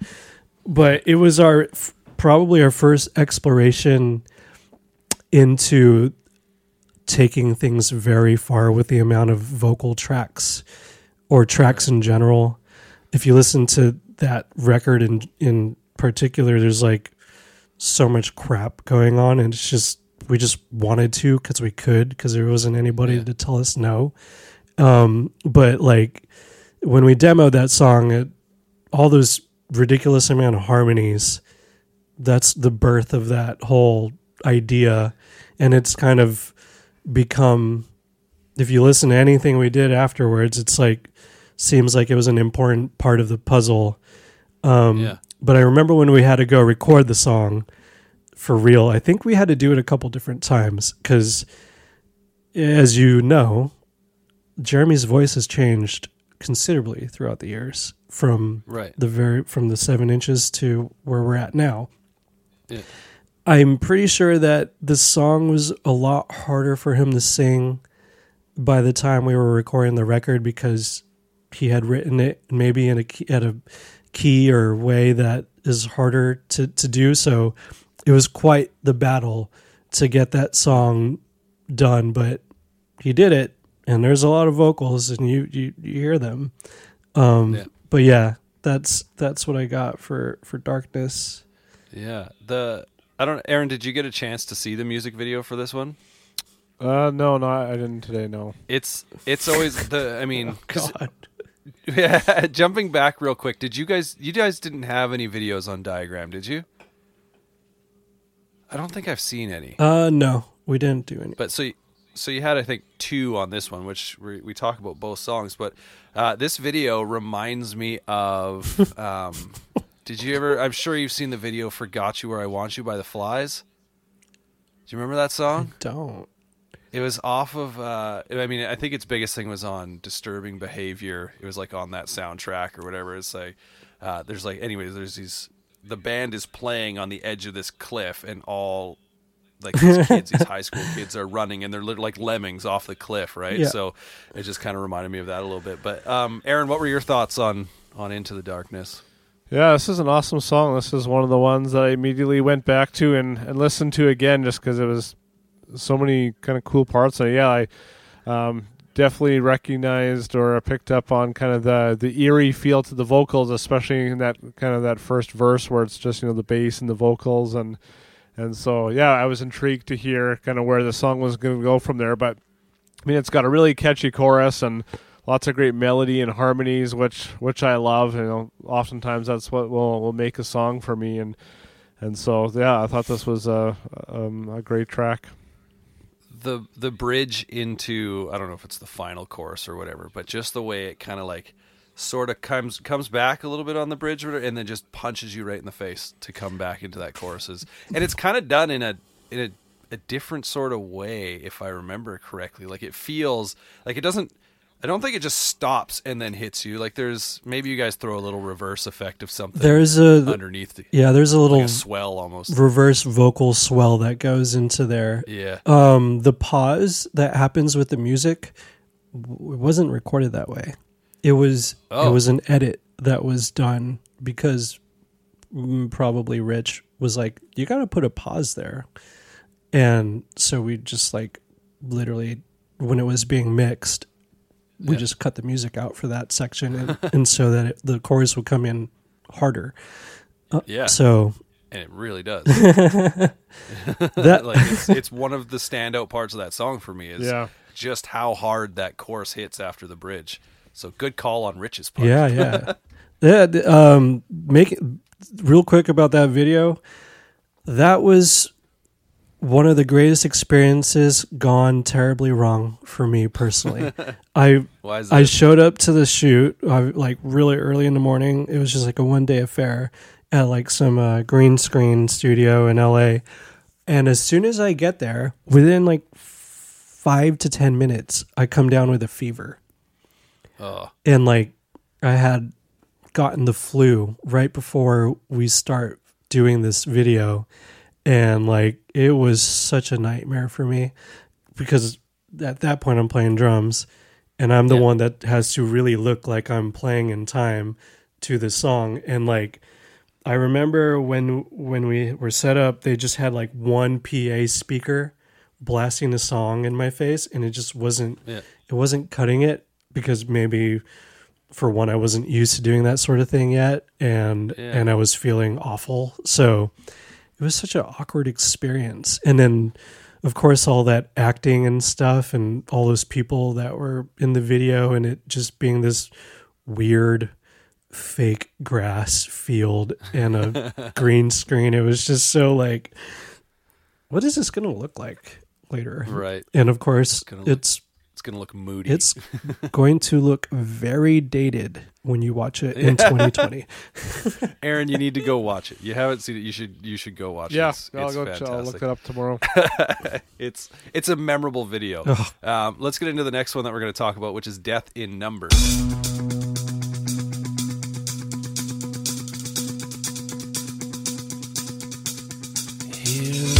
But it was our f- probably our first exploration into taking things very far with the amount of vocal tracks or tracks in general. If you listen to that record in in particular, there's like so much crap going on, and it's just we just wanted to because we could because there wasn't anybody Yeah. to tell us no. Um, but like when we demoed that song, it, all those ridiculous amount of harmonies. That's the birth of that whole idea, and it's kind of become if you listen to anything we did afterwards, it's like seems like it was an important part of the puzzle. Um, Yeah. But I remember when we had to go record the song for real. I think we had to do it a couple different times because, as you know, Jeremy's voice has changed considerably throughout the years from Right. the very from the seven inches to where we're at now. Yeah. I'm pretty sure that the song was a lot harder for him to sing by the time we were recording the record because he had written it maybe in a key, at a key or way that is harder to, to do. So it was quite the battle to get that song done, but he did it. And there's a lot of vocals, and you you, you hear them. Um, Yeah. But yeah, that's that's what I got for for darkness. Yeah. The I don't Aaron, did you get a chance to see the music video for this one? Uh, no, no, I I didn't today. No. It's it's always the I mean 'cause- God. yeah, jumping back real quick. Did you guys you guys didn't have any videos on Diagram, did you? I don't think I've seen any. Uh, no, we didn't do any. But so y- so you had I think two on this one, which we, we talk about both songs. But uh, this video reminds me of. Um, did you ever? I'm sure you've seen the video for "Got You Where I Want You" by the Flys. Do you remember that song? Don't. It was off of. Uh, I mean, I think its biggest thing was on "Disturbing Behavior." It was like on that soundtrack or whatever. It's like uh, there's like, anyways, there's these. The band is playing on the edge of this cliff, and all like these kids, these high school kids, are running, and they're like lemmings off the cliff, right? Yeah. So it just kind of reminded me of that a little bit. But um, Aaron, what were your thoughts on on Into the Darkness? Yeah, this is an awesome song. This is one of the ones that I immediately went back to and, and listened to again just because it was so many kind of cool parts. And yeah, I um, definitely recognized or picked up on kind of the the eerie feel to the vocals, especially in that kind of that first verse where it's just you know the bass and the vocals and and so yeah, I was intrigued to hear kind of where the song was going to go from there. But I mean, it's got a really catchy chorus and lots of great melody and harmonies, which which I love. You know, oftentimes that's what will will make a song for me, and and so yeah, I thought this was a um, a great track. the the bridge into I don't know if it's the final chorus or whatever, but just the way it kind of like sort of comes comes back a little bit on the bridge and then just punches you right in the face to come back into that choruses. And it's kind of done in a in a a different sort of way if I remember correctly. Like it feels like it doesn't I don't think it just stops and then hits you. Like there's maybe you guys throw a little reverse effect of something There's a underneath the, yeah. There's a little like a swell almost. reverse vocal swell that goes into there. Yeah. Um, the pause that happens with the music it wasn't recorded that way. It was Oh. it was an edit that was done because mm, probably Rich was like, "You got to put a pause there," and so we just like literally when it was being mixed, we Yeah. just cut the music out for that section, and, and so that it, the chorus would come in harder. Yeah. So and it really does. that like it's, it's one of the standout parts of that song for me is Yeah. just how hard that chorus hits after the bridge. So good call on Rich's part. Yeah, yeah, yeah. Um, make it real quick about that video. That was one of the greatest experiences gone terribly wrong for me personally. I Why is I showed up to the shoot I, like really early in the morning. It was just like a one day affair at like some uh, green screen studio in LA. And as soon as I get there, within like five to ten minutes, I come down with a fever oh, and like I had gotten the flu right before we start doing this video and like it was such a nightmare for me because at that point I'm playing drums and I'm the Yeah. one that has to really look like I'm playing in time to the song and like I remember when when we were set up they just had like one PA speaker blasting the song in my face and it just wasn't yeah. it wasn't cutting it because maybe for one I wasn't used to doing that sort of thing yet and Yeah. and I was feeling awful. So it was such an awkward experience. And then of course all that acting and stuff and all those people that were in the video and it just being this weird fake grass field and a green screen. It was just so like what is this going to look like later? Right. And of course, gonna look it's It's gonna look moody. It's going to look very dated when you watch it in 2020. Aaron, you need to go watch it. You haven't seen it. You should. You should go watch Yeah, it. It's, I'll it's go. ch- I'll look it up tomorrow. it's it's a memorable video. Um, let's get into the next one that we're going to talk about, which is Death in Numbers. Here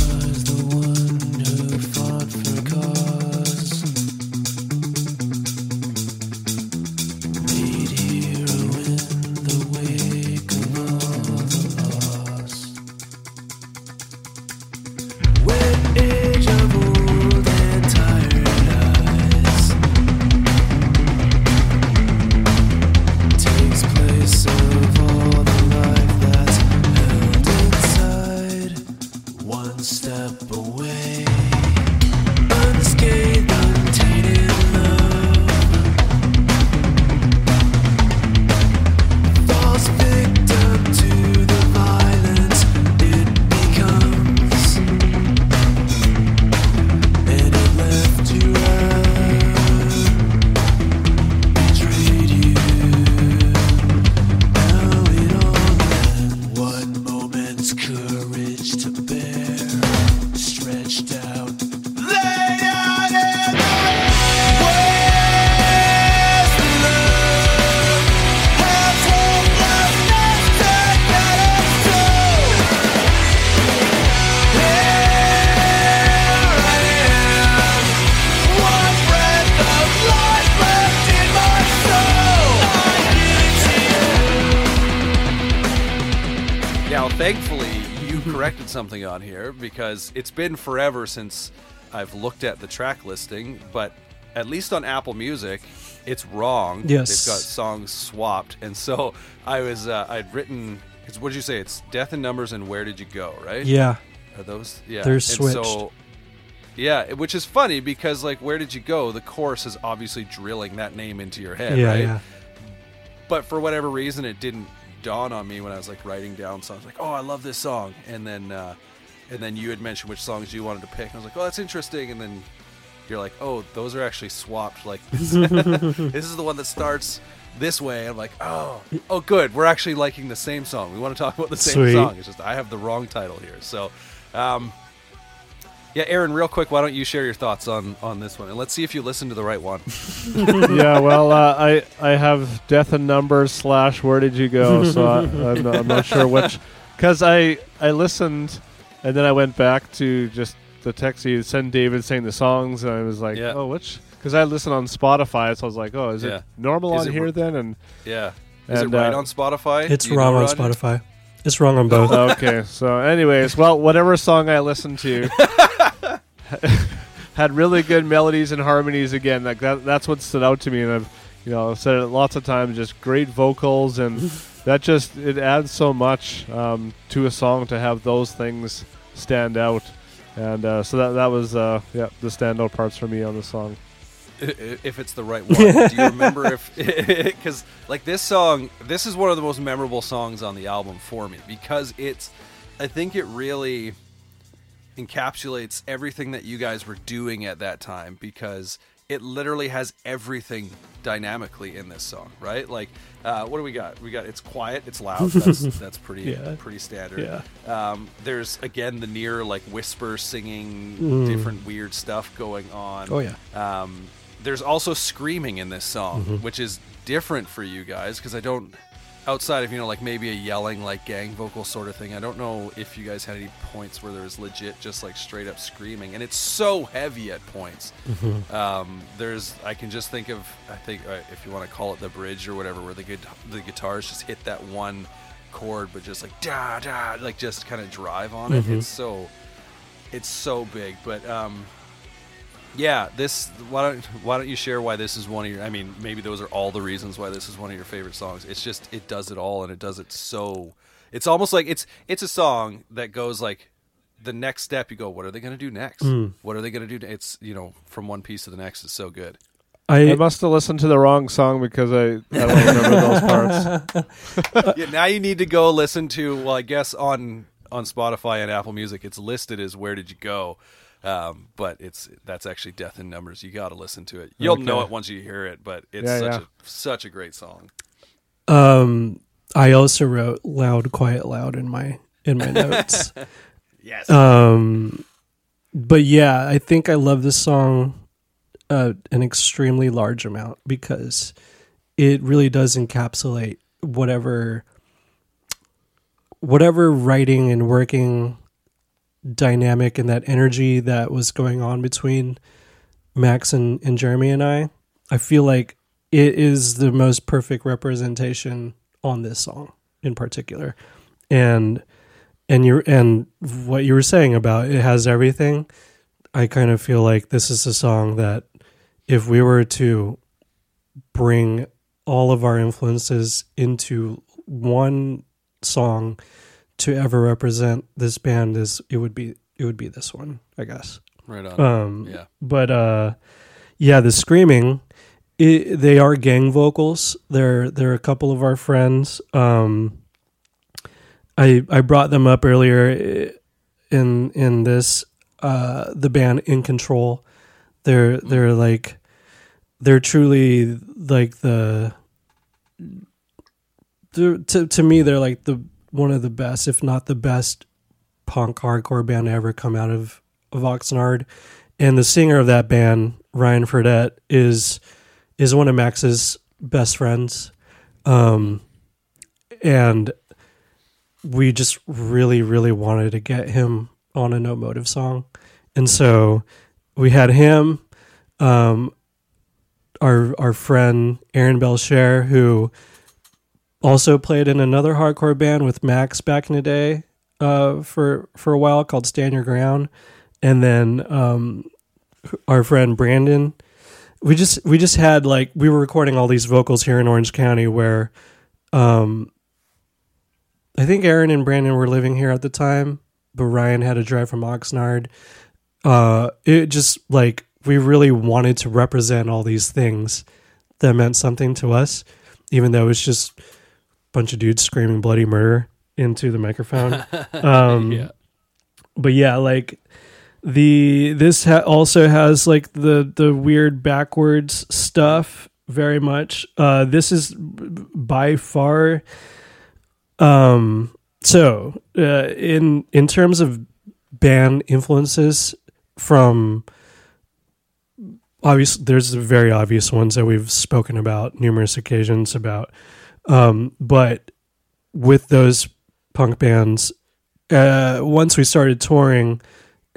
something on here because it's been forever since I've looked at the track listing, but at least on Apple Music, it's wrong. Yes. they've got songs swapped, and so I was uh, I'd written. It's, what did you say? It's Death in Numbers and Where Did You Go? Right? Yeah. Are those? Yeah. They're And switched. So, yeah, which is funny because like Where Did You Go? The chorus is obviously drilling that name into your head, Yeah, right? yeah. but for whatever reason it didn't dawn on me when I was like writing down songs like oh I love this song. And then uh, and then you had mentioned which songs you wanted to pick and I was like oh that's interesting. And then you're like oh those are actually swapped like this. Is the one that starts this way. I'm like oh oh good. We're actually liking the same song. We want to talk about the same Sweet. song. It's just I have the wrong title here. So um, yeah Aaron real quick why don't you share your thoughts on on this one and let's see if you listen to the right one yeah, well, uh, I I have death and numbers slash where did you go? So I, I'm, not, I'm not sure which, because I I listened and then I went back to just the text you send David saying the songs and I was like, Yeah. oh, which? Because I listened on Spotify, so I was like, oh, is Yeah. it normal Is on it here r- then? And yeah is And, it right uh, on Spotify It's wrong on Spotify. It's wrong on both. okay, so anyways, well, whatever song I listened to had really good melodies and harmonies again. Like that that's what stood out to me and I've you know, I've said it lots of times, just great vocals and that just it adds so much um, to a song to have those things stand out. And uh, so that that was uh, yeah the standout parts for me on the song. If it's the right one. Do you remember if because like this song, this is one of the most memorable songs on the album for me because it's I think it really encapsulates everything that you guys were doing at that time because it literally has everything dynamically in this song, right? Like, uh, what do we got? We got it's quiet, it's loud. That's that's pretty Yeah. pretty standard. Yeah. Um, there's again the near like whisper singing, Mm. different weird stuff going on. Oh, yeah. Um, there's also screaming in this song, Mm-hmm. which is different for you guys because I don't, outside of you know like maybe a yelling like gang vocal sort of thing. I don't know if you guys had any points where there was legit just like straight up screaming, and it's so heavy at points. Mm-hmm. Um, there's I can just think of I think uh, if you want to call it the bridge or whatever, where the good the guitars just hit that one chord, but just like da da, like just kind of drive on it. Mm-hmm. It's so it's so big, but um, yeah, this why don't why don't you share why this is one of your I mean, maybe those are all the reasons why this is one of your favorite songs. It's just it does it all and it does it so it's almost like it's it's a song that goes like the next step you go, what are they going to do next? Hmm. What are they going to do? It's, you know, from one piece to the next is so good. I I must have listened to the wrong song because I, I don't remember those parts. yeah, now you need to go listen to well, I guess on on Spotify and Apple Music it's listed as where did you go? Um, but it's that's actually Death in Numbers. You got to listen to it. You'll know it once you hear it, but it's Yeah, such yeah. a such a great song. Um, I also wrote "loud, quiet, loud" in my in my notes. Yes. um, but yeah, I think I love this song uh, an extremely large amount because it really does encapsulate whatever whatever writing and working dynamic and that energy that was going on between Max and, and Jeremy and I. I feel like it is the most perfect representation on this song in particular. And and you and what you were saying about it has everything. I kind of feel like this is a song that if we were to bring all of our influences into one song to ever represent this band is it would be it would be this one, I guess. right on. Um yeah. but uh yeah the screaming it, they are gang vocals they're they're a couple of our friends um i i brought them up earlier eh, in in this uh the band in control they're they're like they're truly like the to to me they're like the one of the best if not the best punk hardcore band to ever come out of of Oxnard. And the singer of that band, Ryan Fredette, is is one of Max's best friends, um, and we just really, really wanted to get him on a No Motive song, and so we had him, um, our our friend Aaron Belcher, who also played in another hardcore band with Max back in the day, uh, for for a while called Stand Your Ground and then um, our friend Brandon. We just we just had like we were recording all these vocals here in Orange County where, um, I think Aaron and Brandon were living here at the time, but Ryan had to drive from Oxnard. Uh, it just like we really wanted to represent all these things that meant something to us, even though it's just a bunch of dudes screaming bloody murder into the microphone. Um, yeah. but yeah, like the this ha- also has like the the weird backwards stuff very much. Uh, this is by far. Um. So, uh, in in terms of band influences from obvious there's very obvious ones that we've spoken about numerous occasions about um but with those punk bands uh once we started touring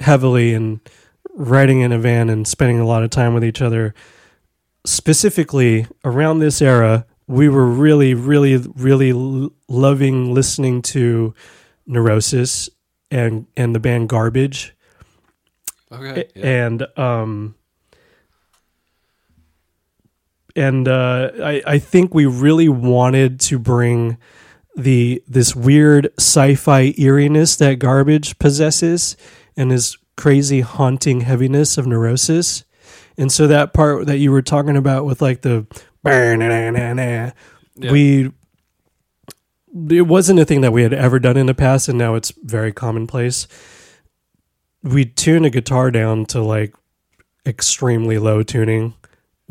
heavily and riding in a van and spending a lot of time with each other specifically around this era we were really really really l- loving listening to neurosis and and the band garbage Okay. Yeah. and um and uh I, I think we really wanted to bring the this weird sci-fi eeriness that garbage possesses and his crazy haunting heaviness of neurosis. And so that part that you were talking about with like the Yeah. we it wasn't a thing that we had ever done in the past and now it's very commonplace. We tune a guitar down to like extremely low tuning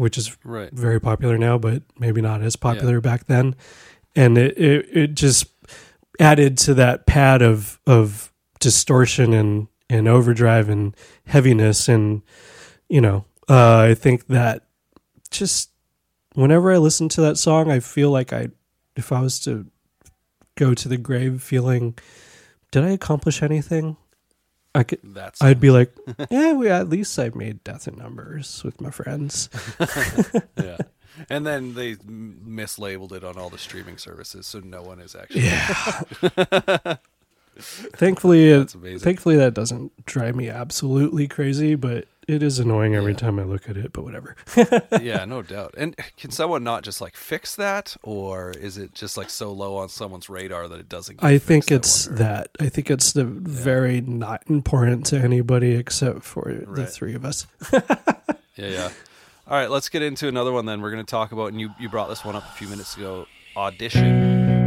which is right. very popular now but maybe not as popular back then. And it, it it just added to that pad of of distortion and and overdrive and heaviness. And you know uh i think that just whenever i listen to that song i feel like i if i was to go to the grave feeling did i accomplish anything i could That's i'd be like yeah we at least i made death in numbers with my friends yeah. And then they mislabeled it on all the streaming services, so no one is actually. Yeah. thankfully That's uh, amazing. thankfully that doesn't drive me absolutely crazy but it is annoying every Yeah. time i look at it but whatever yeah, no doubt. And can someone not just like fix that, or is it just like so low on someone's radar that it doesn't? Get i think I it's wonder? that i think it's the very not important to anybody except for the three of us Yeah, yeah. All right, let's get into another one then. We're going to talk about, and you, you brought this one up a few minutes ago Audition.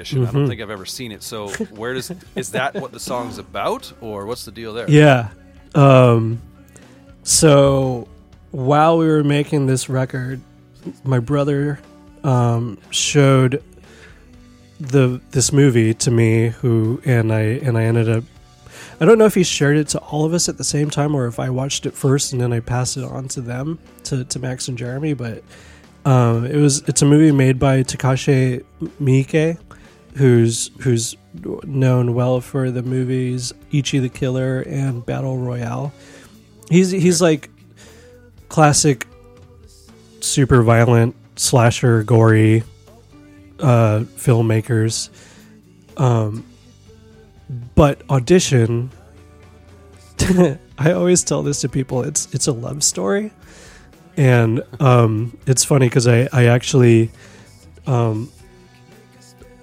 Movie audition. I don't think I've ever seen it. So where does is that what the song's about, or what's the deal there? Yeah. Um, so while we were making this record, my brother um, showed the this movie to me. Who and I and I ended up. I don't know if he shared it to all of us at the same time or if I watched it first and then I passed it on to them to, to Max and Jeremy. But um, it was it's a movie made by Takashi Miike, who's who's known well for the movies Ichi the Killer and Battle Royale. He's he's like classic super violent slasher gory uh filmmakers. Um but audition I always tell this to people it's it's a love story. And um it's funny cuz I I actually um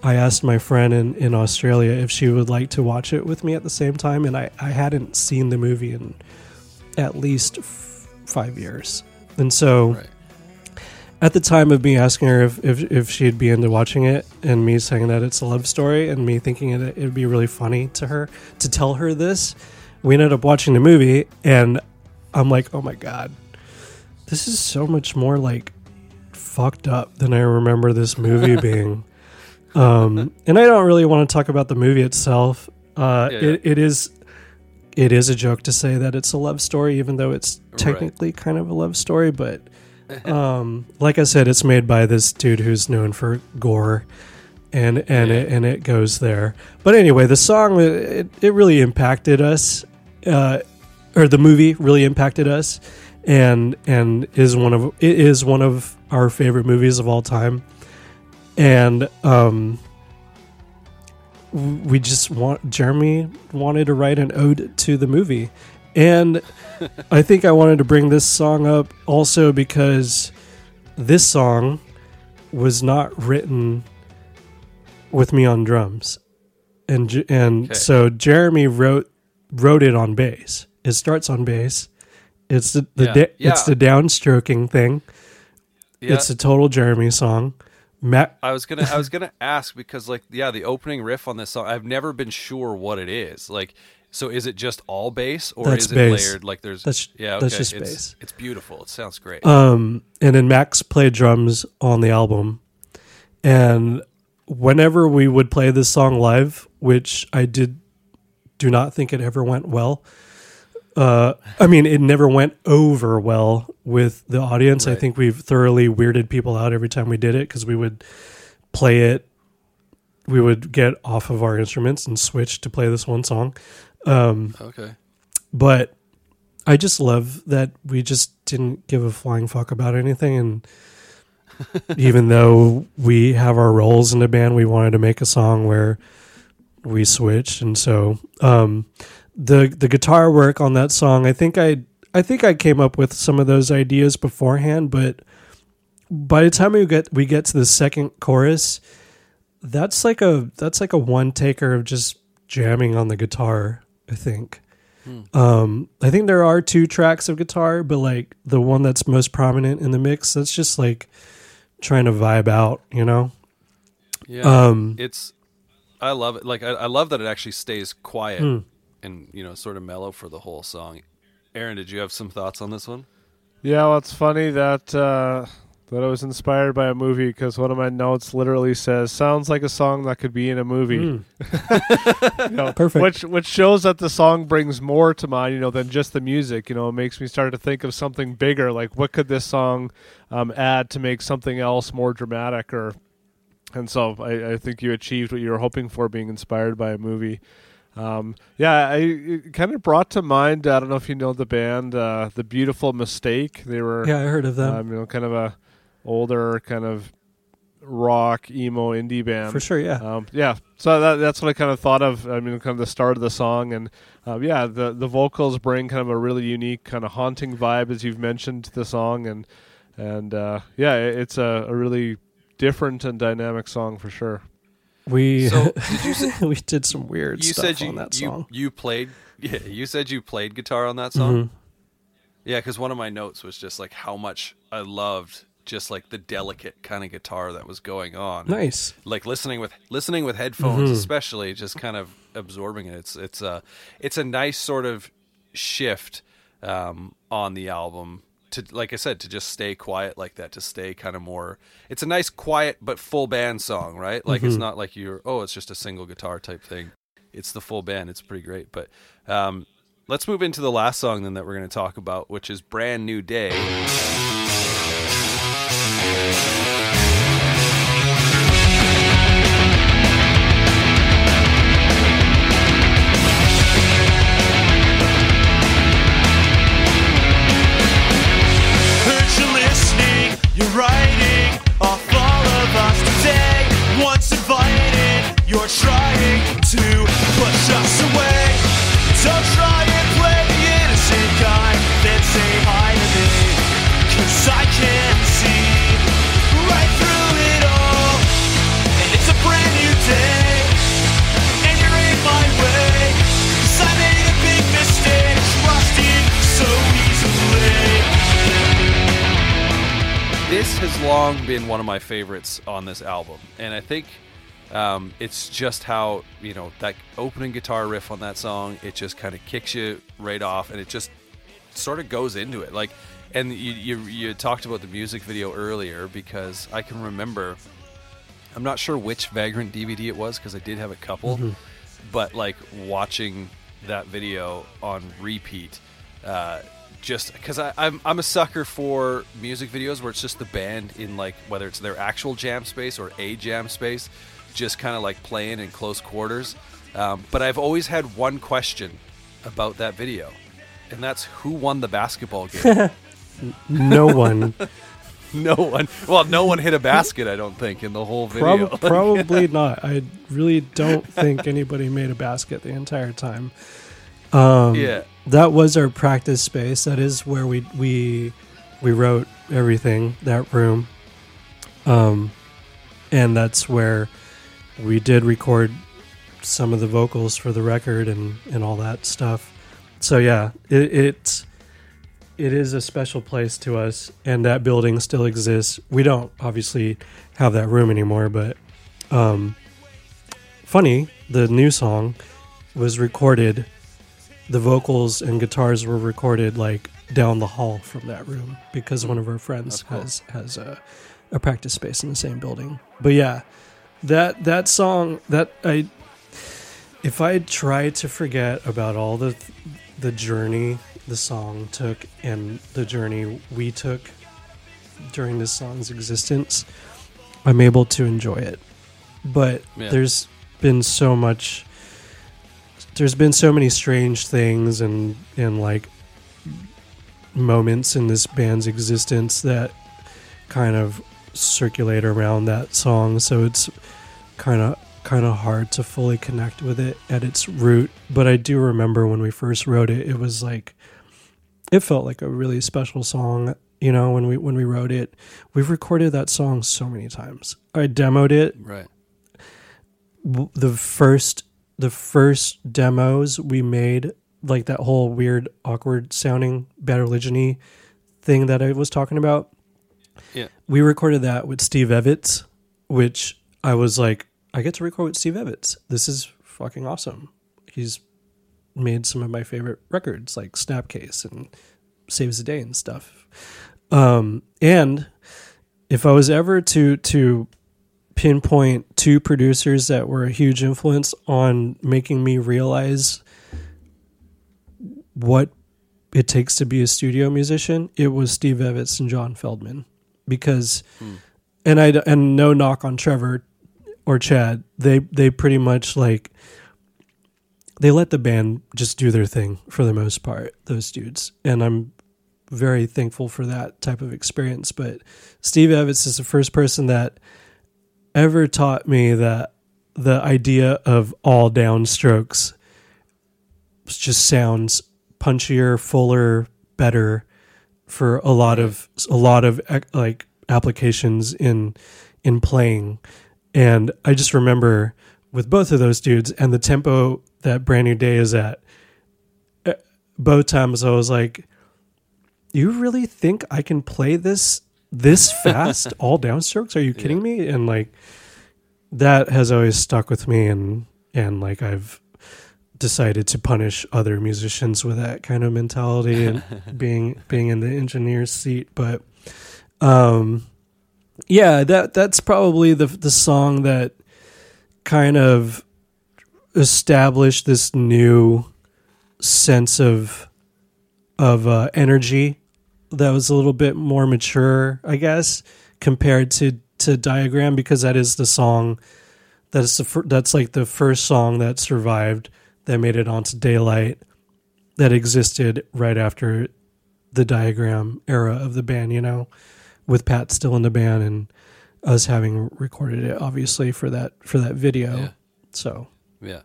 I asked my friend in, in Australia if she would like to watch it with me at the same time, and I, I hadn't seen the movie in at least f- five years. And so Right. at the time of me asking her if, if, if she'd be into watching it, and me saying that it's a love story, and me thinking it, it would be really funny to her to tell her this, we ended up watching the movie, and I'm like, oh my God, this is so much more like fucked up than I remember this movie being. Um, and I don't really want to talk about the movie itself. Uh, Yeah, it, it is it is a joke to say that it's a love story, even though it's Right. technically kind of a love story. But um, like I said, it's made by this dude who's known for gore, and and it and it goes there. But anyway, the song it, it really impacted us, uh, or the movie really impacted us, and and is one of it is one of our favorite movies of all time, and um. We just want Jeremy wanted to write an ode to the movie, and I think I wanted to bring this song up also because this song was not written with me on drums, and and Okay. so Jeremy wrote wrote it on bass. It starts on bass. It's the, the Yeah. da- Yeah. it's the downstroking thing. Yeah, It's a total Jeremy song. Matt, I was gonna I was gonna ask because like yeah, the opening riff on this song, I've never been sure what it is. Like, so is it just all bass or That's is it bass. layered? Like there's That's- yeah, that's just it's, bass. It's beautiful. It sounds great. Um, and then Max played drums on the album. And whenever we would play this song live, which I did do not think it ever went well. Uh, I mean, it never went over well with the audience. I think we've thoroughly weirded people out every time we did it because we would play it. We would get off of our instruments and switch to play this one song. Um, okay. but I just love that we just didn't give a flying fuck about anything, and even though we have our roles in the band, we wanted to make a song where we switched, and so um, the the guitar work on that song, I think I I think I came up with some of those ideas beforehand, but by the time we get we get to the second chorus, that's like a that's like a one taker of just jamming on the guitar. I think. Um, I think there are two tracks of guitar, but like the one that's most prominent in the mix, that's just like trying to vibe out, you know. Yeah. Um, it's I love it. Like I, I love that it actually stays quiet Hmm. and you know sort of mellow for the whole song. Aaron, did you have some thoughts on this one? Yeah, well, it's funny that uh, that I was inspired by a movie because one of my notes literally says, "Sounds like a song that could be in a movie." Mm. You know, Perfect. Which which shows that the song brings more to mind, you know, than just the music. You know, it makes me start to think of something bigger. Like, what could this song um, add to make something else more dramatic? Or, and so I, I think you achieved what you were hoping for, being inspired by a movie. Um, yeah, I it kind of brought to mind. I don't know if you know the band, uh, the Beautiful Mistake. They were Yeah, I heard of them. um, you know, kind of a older kind of rock emo indie band. For sure, yeah. Um, yeah. So that, that's what I kind of thought of. I mean, kind of the start of the song, and um, yeah, the the vocals bring kind of a really unique, kind of haunting vibe, as you've mentioned to the song, and and uh, yeah, it- it's a, a really different and dynamic song for sure. We So, did you say- we did some weird you stuff said you on that song. you played yeah you said you played guitar on that song Mhm. yeah because one of my notes was just like how much i loved just like the delicate kind of guitar that was going on Nice. like listening with listening with headphones Mhm. especially just kind of absorbing it it's it's a it's a nice sort of shift um, on the album to like i said to just stay quiet like that to stay kind of more it's a nice quiet but full band song right? Like it's not like you're oh it's just a single guitar type thing. It's the full band it's pretty great but um, let's move into the last song then that we're going to talk about which is brand new day writing off all of us today. Once invited, you're trying to push us away. Don't try and play the innocent guy, then say hi to me. Cause I can this has long been one of my favorites on this album, and I think um, it's just how you know that opening guitar riff on that song. It just kind of kicks you right off, and it just sort of goes into it. Like, and you you, you talked about the music video earlier because I can remember. I'm not sure which Vagrant DVD it was because I did have a couple, but like watching that video on repeat, uh, just because I'm I'm a sucker for music videos where it's just the band in like whether it's their actual jam space or a jam space, just kind of like playing in close quarters. Um, but I've always had one question about that video, and that's who won the basketball game. No one. no one. Well, no one hit a basket. I don't think in the whole video. Prob- probably not. I really don't think anybody made a basket the entire time. Um, yeah. That was our practice space. That is where we we we wrote everything. That room, um, and that's where we did record some of the vocals for the record and and all that stuff. So yeah, it, it is a special place to us, and that building still exists. We don't obviously have that room anymore, but um, funny, the new song was recorded. The vocals and guitars were recorded like down the hall from that room because one of our friends has has a, a practice space in the same building. But yeah, that that song that I if I try to forget about all the the journey the song took and the journey we took during this song's existence, I'm able to enjoy it. But Yeah. there's been so much there's been so many strange things and and like moments in this band's existence that kind of circulate around that song. So it's kind of kind of hard to fully connect with it at its root. But i do remember when we first wrote it it was like it felt like a really special song you know when we when we wrote it. We've recorded that song so many times. I demoed it Right. the first the first demos we made like that whole weird awkward sounding bad religion thing that i was talking about Yeah. we recorded that with steve evans which i was like i get to record with steve evans this is fucking awesome. He's made some of my favorite records like snapcase and saves the day and stuff. Um and if I was ever to to pinpoint two producers that were a huge influence on making me realize what it takes to be a studio musician, it was Steve Evans and John Feldmann because hmm. and I and no knock on Trevor or Chad, they they pretty much like they let the band just do their thing for the most part, those dudes. And I'm very thankful for that type of experience. But Steve Evans is the first person that ever taught me that the idea of all downstrokes just sounds punchier, fuller, better for a lot of a lot of like applications in in playing. And I just remember with both of those dudes and the tempo that Brand New Day is at, eh, both times I was like, "You really think I can play this this fast, all downstrokes? Are you kidding me?" And like that has always stuck with me, and and like I've decided to punish other musicians with that kind of mentality and being being in the engineer's seat, but um yeah that that's probably the the song that kind of established this new sense of of uh, energy that was a little bit more mature i guess compared to to diagram because that is the song that's the fir- that's like the first song that survived that made it onto daylight that existed right after the diagram era of the band you know with Pat still in the band and us having recorded it obviously for that for that video. Yeah. So Yeah.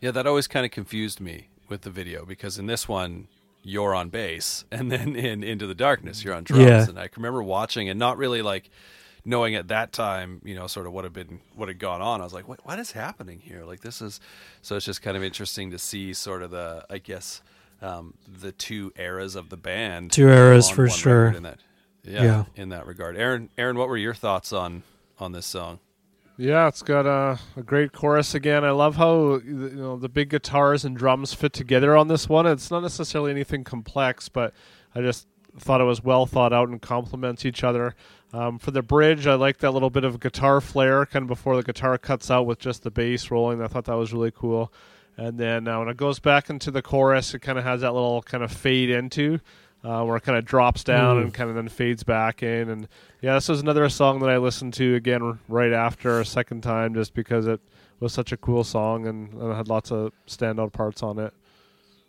Yeah, that always kind of confused me with the video because in this one you're on bass and then in Into the Darkness you're on drums Yeah. and I can remember watching and not really like knowing at that time, you know, sort of what had been what had gone on. I was like, what what is happening here? Like this is so it's just kind of interesting to see sort of the I guess um, the two eras of the band. Two eras for sure. In that, yeah, Yeah. in that regard. Aaron, Aaron, what were your thoughts on on this song? Yeah, it's got a, a great chorus again. I love how you know the big guitars and drums fit together on this one. It's not necessarily anything complex, but I just thought it was well thought out and complements each other. Um, for the bridge, I like that little bit of guitar flair, kind of before the guitar cuts out with just the bass rolling. I thought that was really cool. And then uh, when it goes back into the chorus, it kind of has that little kind of fade into, uh, where it kind of drops down Mm. and kind of then fades back in. And yeah, this was another song that I listened to again right after a second time, just because it was such a cool song and, and it had lots of standout parts on it.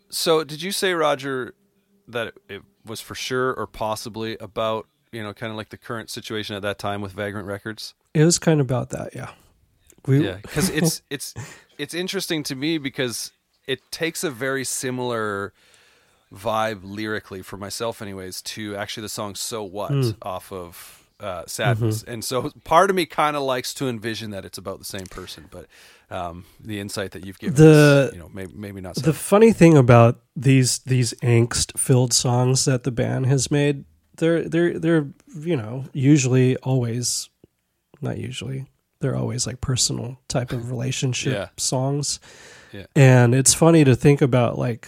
So, did you say, Roger, that it, it was for sure or possibly about you know kind of like the current situation at that time with Vagrant Records? it was kind of about that, yeah. We Yeah, because it's it's it's interesting to me because it takes a very similar vibe lyrically for myself, anyways, to actually the song "So What" off of uh, "Sadness," and so part of me kind of likes to envision that it's about the same person, but um, the insight that you've given, The- you know, maybe, maybe not. So. the funny thing about these these angst filled songs that the band has made, they're they're they're you know usually always, not usually, they're always like personal type of relationship Yeah. songs. Yeah. And it's funny to think about like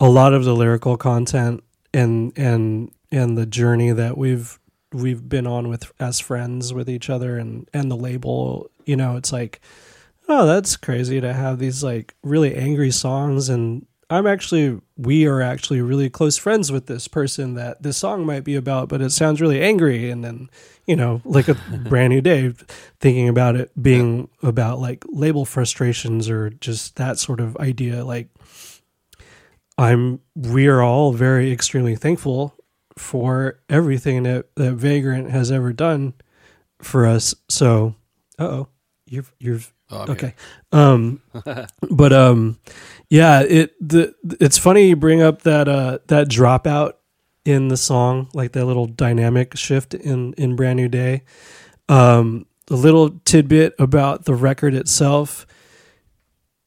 a lot of the lyrical content and and and the journey that we've we've been on with as friends with each other and and the label. You know, it's like oh, that's crazy to have these like really angry songs. And I'm actually we are actually really close friends with this person that this song might be about, but it sounds really angry. And then, you know, like a brand new day thinking about it being about like label frustrations or just that sort of idea. Like I'm we are all very extremely thankful for everything that, that Vagrant has ever done for us. So, uh oh, you're you're Oh, okay. Um, but um, yeah, it the it's funny you bring up that uh that dropout in the song, like that little dynamic shift in in Brand New Day. Um, a little tidbit about the record itself.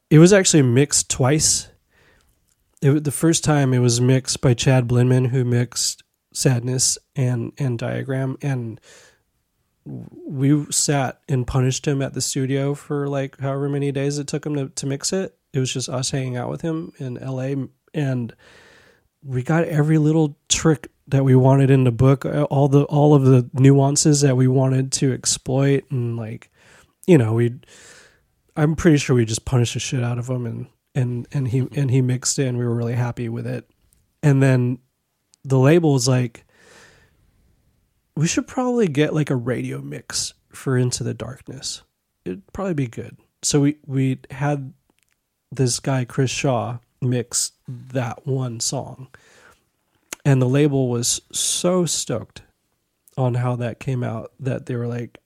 It was actually mixed twice. It the first time it was mixed by Chad Blinman, who mixed Sadness and and Diagram, and we sat and punished him at the studio for like however many days it took him to, to mix it. It was just us hanging out with him in LA and we got every little trick that we wanted in the book, uh, all the all of the nuances that we wanted to exploit, and like, you know, we. I'm pretty sure we just punished the shit out of him, and and and he mm-hmm. and he mixed it, and we were really happy with it. And then the label was like, we should probably get like a radio mix for Into the Darkness. It'd probably be good. So we we had this guy Chris Shaw mix that one song. And the label was so stoked on how that came out that they were like,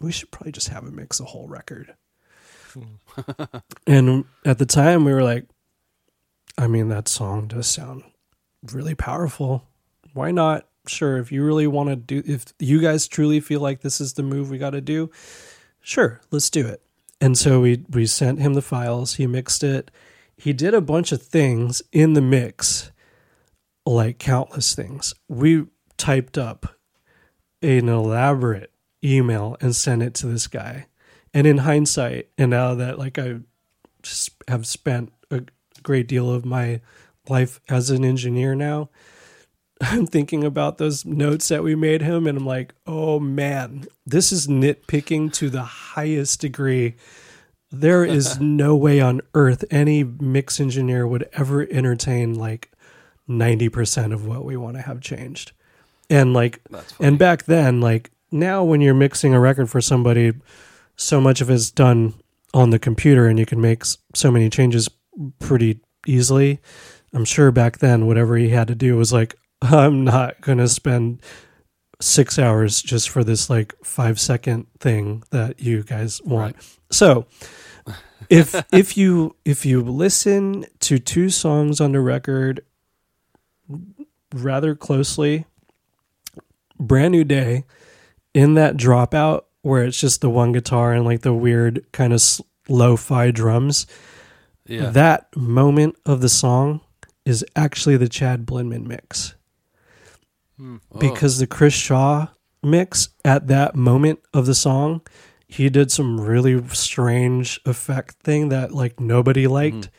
we should probably just have him mix a whole record. Hmm. And at the time, we were like, I mean, that song does sound really powerful. Why not? Sure, if you really want to do, if you guys truly feel like this is the move we got to do, sure, let's do it. And so we we sent him the files. He mixed it. He did a bunch of things in the mix, like countless things. We typed up an elaborate email and sent it to this guy. And in hindsight, and now that like I have spent a great deal of my life as an engineer now, I'm thinking about those notes that we made him, and I'm like, oh man, this is nitpicking to the highest degree. There is no way on earth any mix engineer would ever entertain like 90% of what we want to have changed. And like, and back then, like now when you're mixing a record for somebody, so much of it's done on the computer and you can make so many changes pretty easily. I'm sure back then, whatever he had to do was like, I'm not going to spend six hours just for this like five second thing that you guys want. So if if you if you listen to two songs on the record rather closely, brand new day in that dropout where it's just the one guitar and like the weird kind of lo-fi drums Yeah. that moment of the song is actually the Chad Blinman mix. Hmm. Oh. Because the Chris Shaw mix at that moment of the song, he did some really strange effect thing that like nobody liked. Hmm.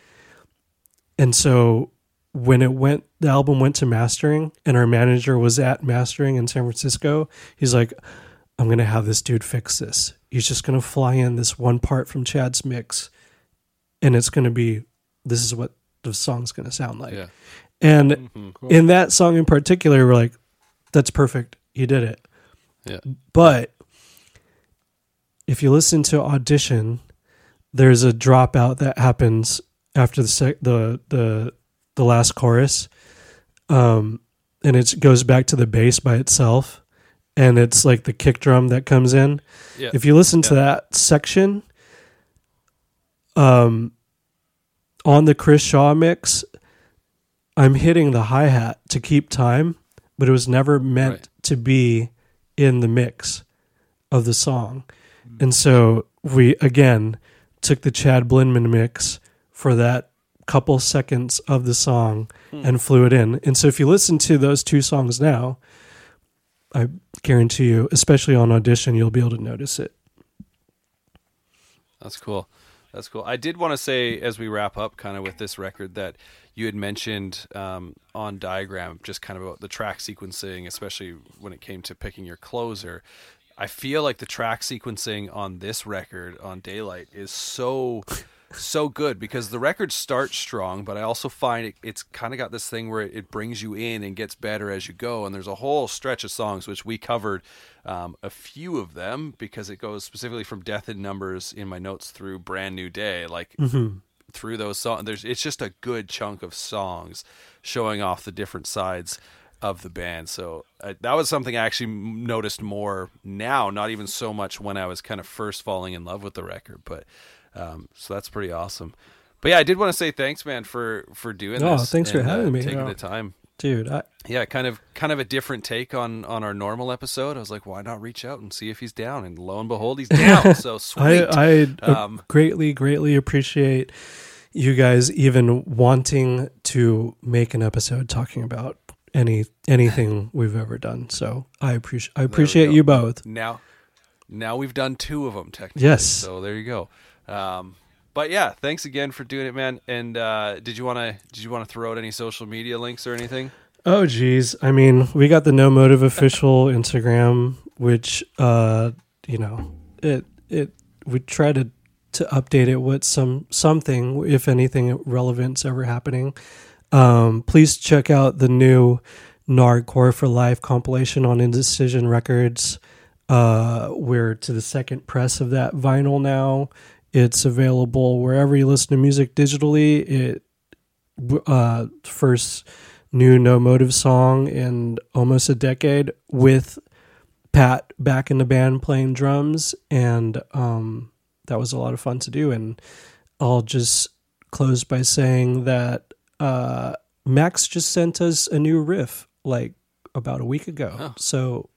And so when it went the album went to mastering and our manager was at mastering in San Francisco, he's like I'm going to have this dude fix this. He's just going to fly in this one part from Chad's mix and it's going to be this is what the song's going to sound like. Yeah. And in that song in particular, we're like, that's perfect. You did it. Yeah. But if you listen to audition, there's a dropout that happens after the sec- the the the last chorus, um, and it goes back to the bass by itself, and it's like the kick drum that comes in. Yeah. If you listen to that section, um, on the Chris Shaw mix, I'm hitting the hi hat to keep time, but it was never meant Right. to be in the mix of the song. And so we again took the Chad Blinman mix for that couple seconds of the song and flew it in. And so if you listen to those two songs now, I guarantee you, especially on audition, you'll be able to notice it. That's cool. That's cool. I did want to say as we wrap up, kind of with this record, that you had mentioned um, on diagram just kind of about the track sequencing, especially when it came to picking your closer. I feel like the track sequencing on this record on Daylight is so so good because the record starts strong, but I also find it, it's kind of got this thing where it, it brings you in and gets better as you go. And there's a whole stretch of songs which we covered um, a few of them because it goes specifically from Death in Numbers in my notes through Brand New Day, like through those songs. There's it's just a good chunk of songs showing off the different sides of the band. So uh, that was something I actually noticed more now, not even so much when I was kind of first falling in love with the record, but um, so that's pretty awesome. But yeah, I did want to say thanks, man, for for doing this. Oh, this. thanks for having uh, me. taking Yeah. the time. Dude, I, Yeah, kind of kind of a different take on on our normal episode. I was like, why not reach out and see if he's down? And lo and behold, he's down. So sweet. I, I uh, Um, greatly, greatly appreciate you guys even wanting to make an episode talking about any anything we've ever done. So I appreciate I appreciate you both. now now we've done two of them technically. Yes. So there you go. Um, But yeah, thanks again for doing it, man. And uh, did you want to did you want to throw out any social media links or anything? Oh geez, I mean, we got the No Motive official Instagram, which uh, you know, it it we try to to update it with some something, if anything relevant's ever happening. Um, please check out the new Nardcore for Life compilation on Indecision Records. Uh, we're to the second press of that vinyl now. It's available wherever you listen to music digitally. It uh, first new No Motive song in almost a decade with Pat back in the band playing drums, and um, that was a lot of fun to do. And I'll just close by saying that uh, Max just sent us a new riff like about a week ago. Oh. So,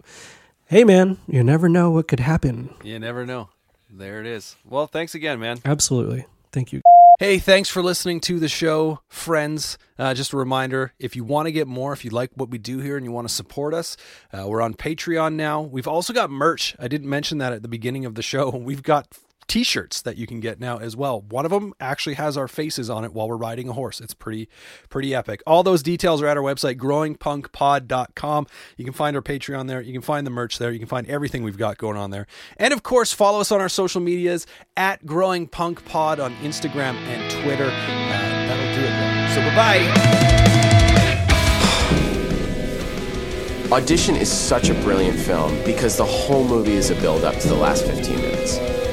hey, man, you never know what could happen. You never know. There it is. Well, thanks again, man. Absolutely. Thank you. Hey, thanks for listening to the show, friends. Uh, just a reminder if you want to get more, if you like what we do here and you want to support us, uh, we're on Patreon now. We've also got merch. I didn't mention that at the beginning of the show. We've got t shirts that you can get now as well. One of them actually has our faces on it while we're riding a horse. It's pretty, pretty epic. All those details are at our website, growingpunkpod.com. You can find our Patreon there. You can find the merch there. You can find everything we've got going on there. And of course, follow us on our social medias at Growing Punk Pod on Instagram and Twitter. That'll do it. Though. So bye bye. Audition is such a brilliant film because the whole movie is a build up to the last 15 minutes.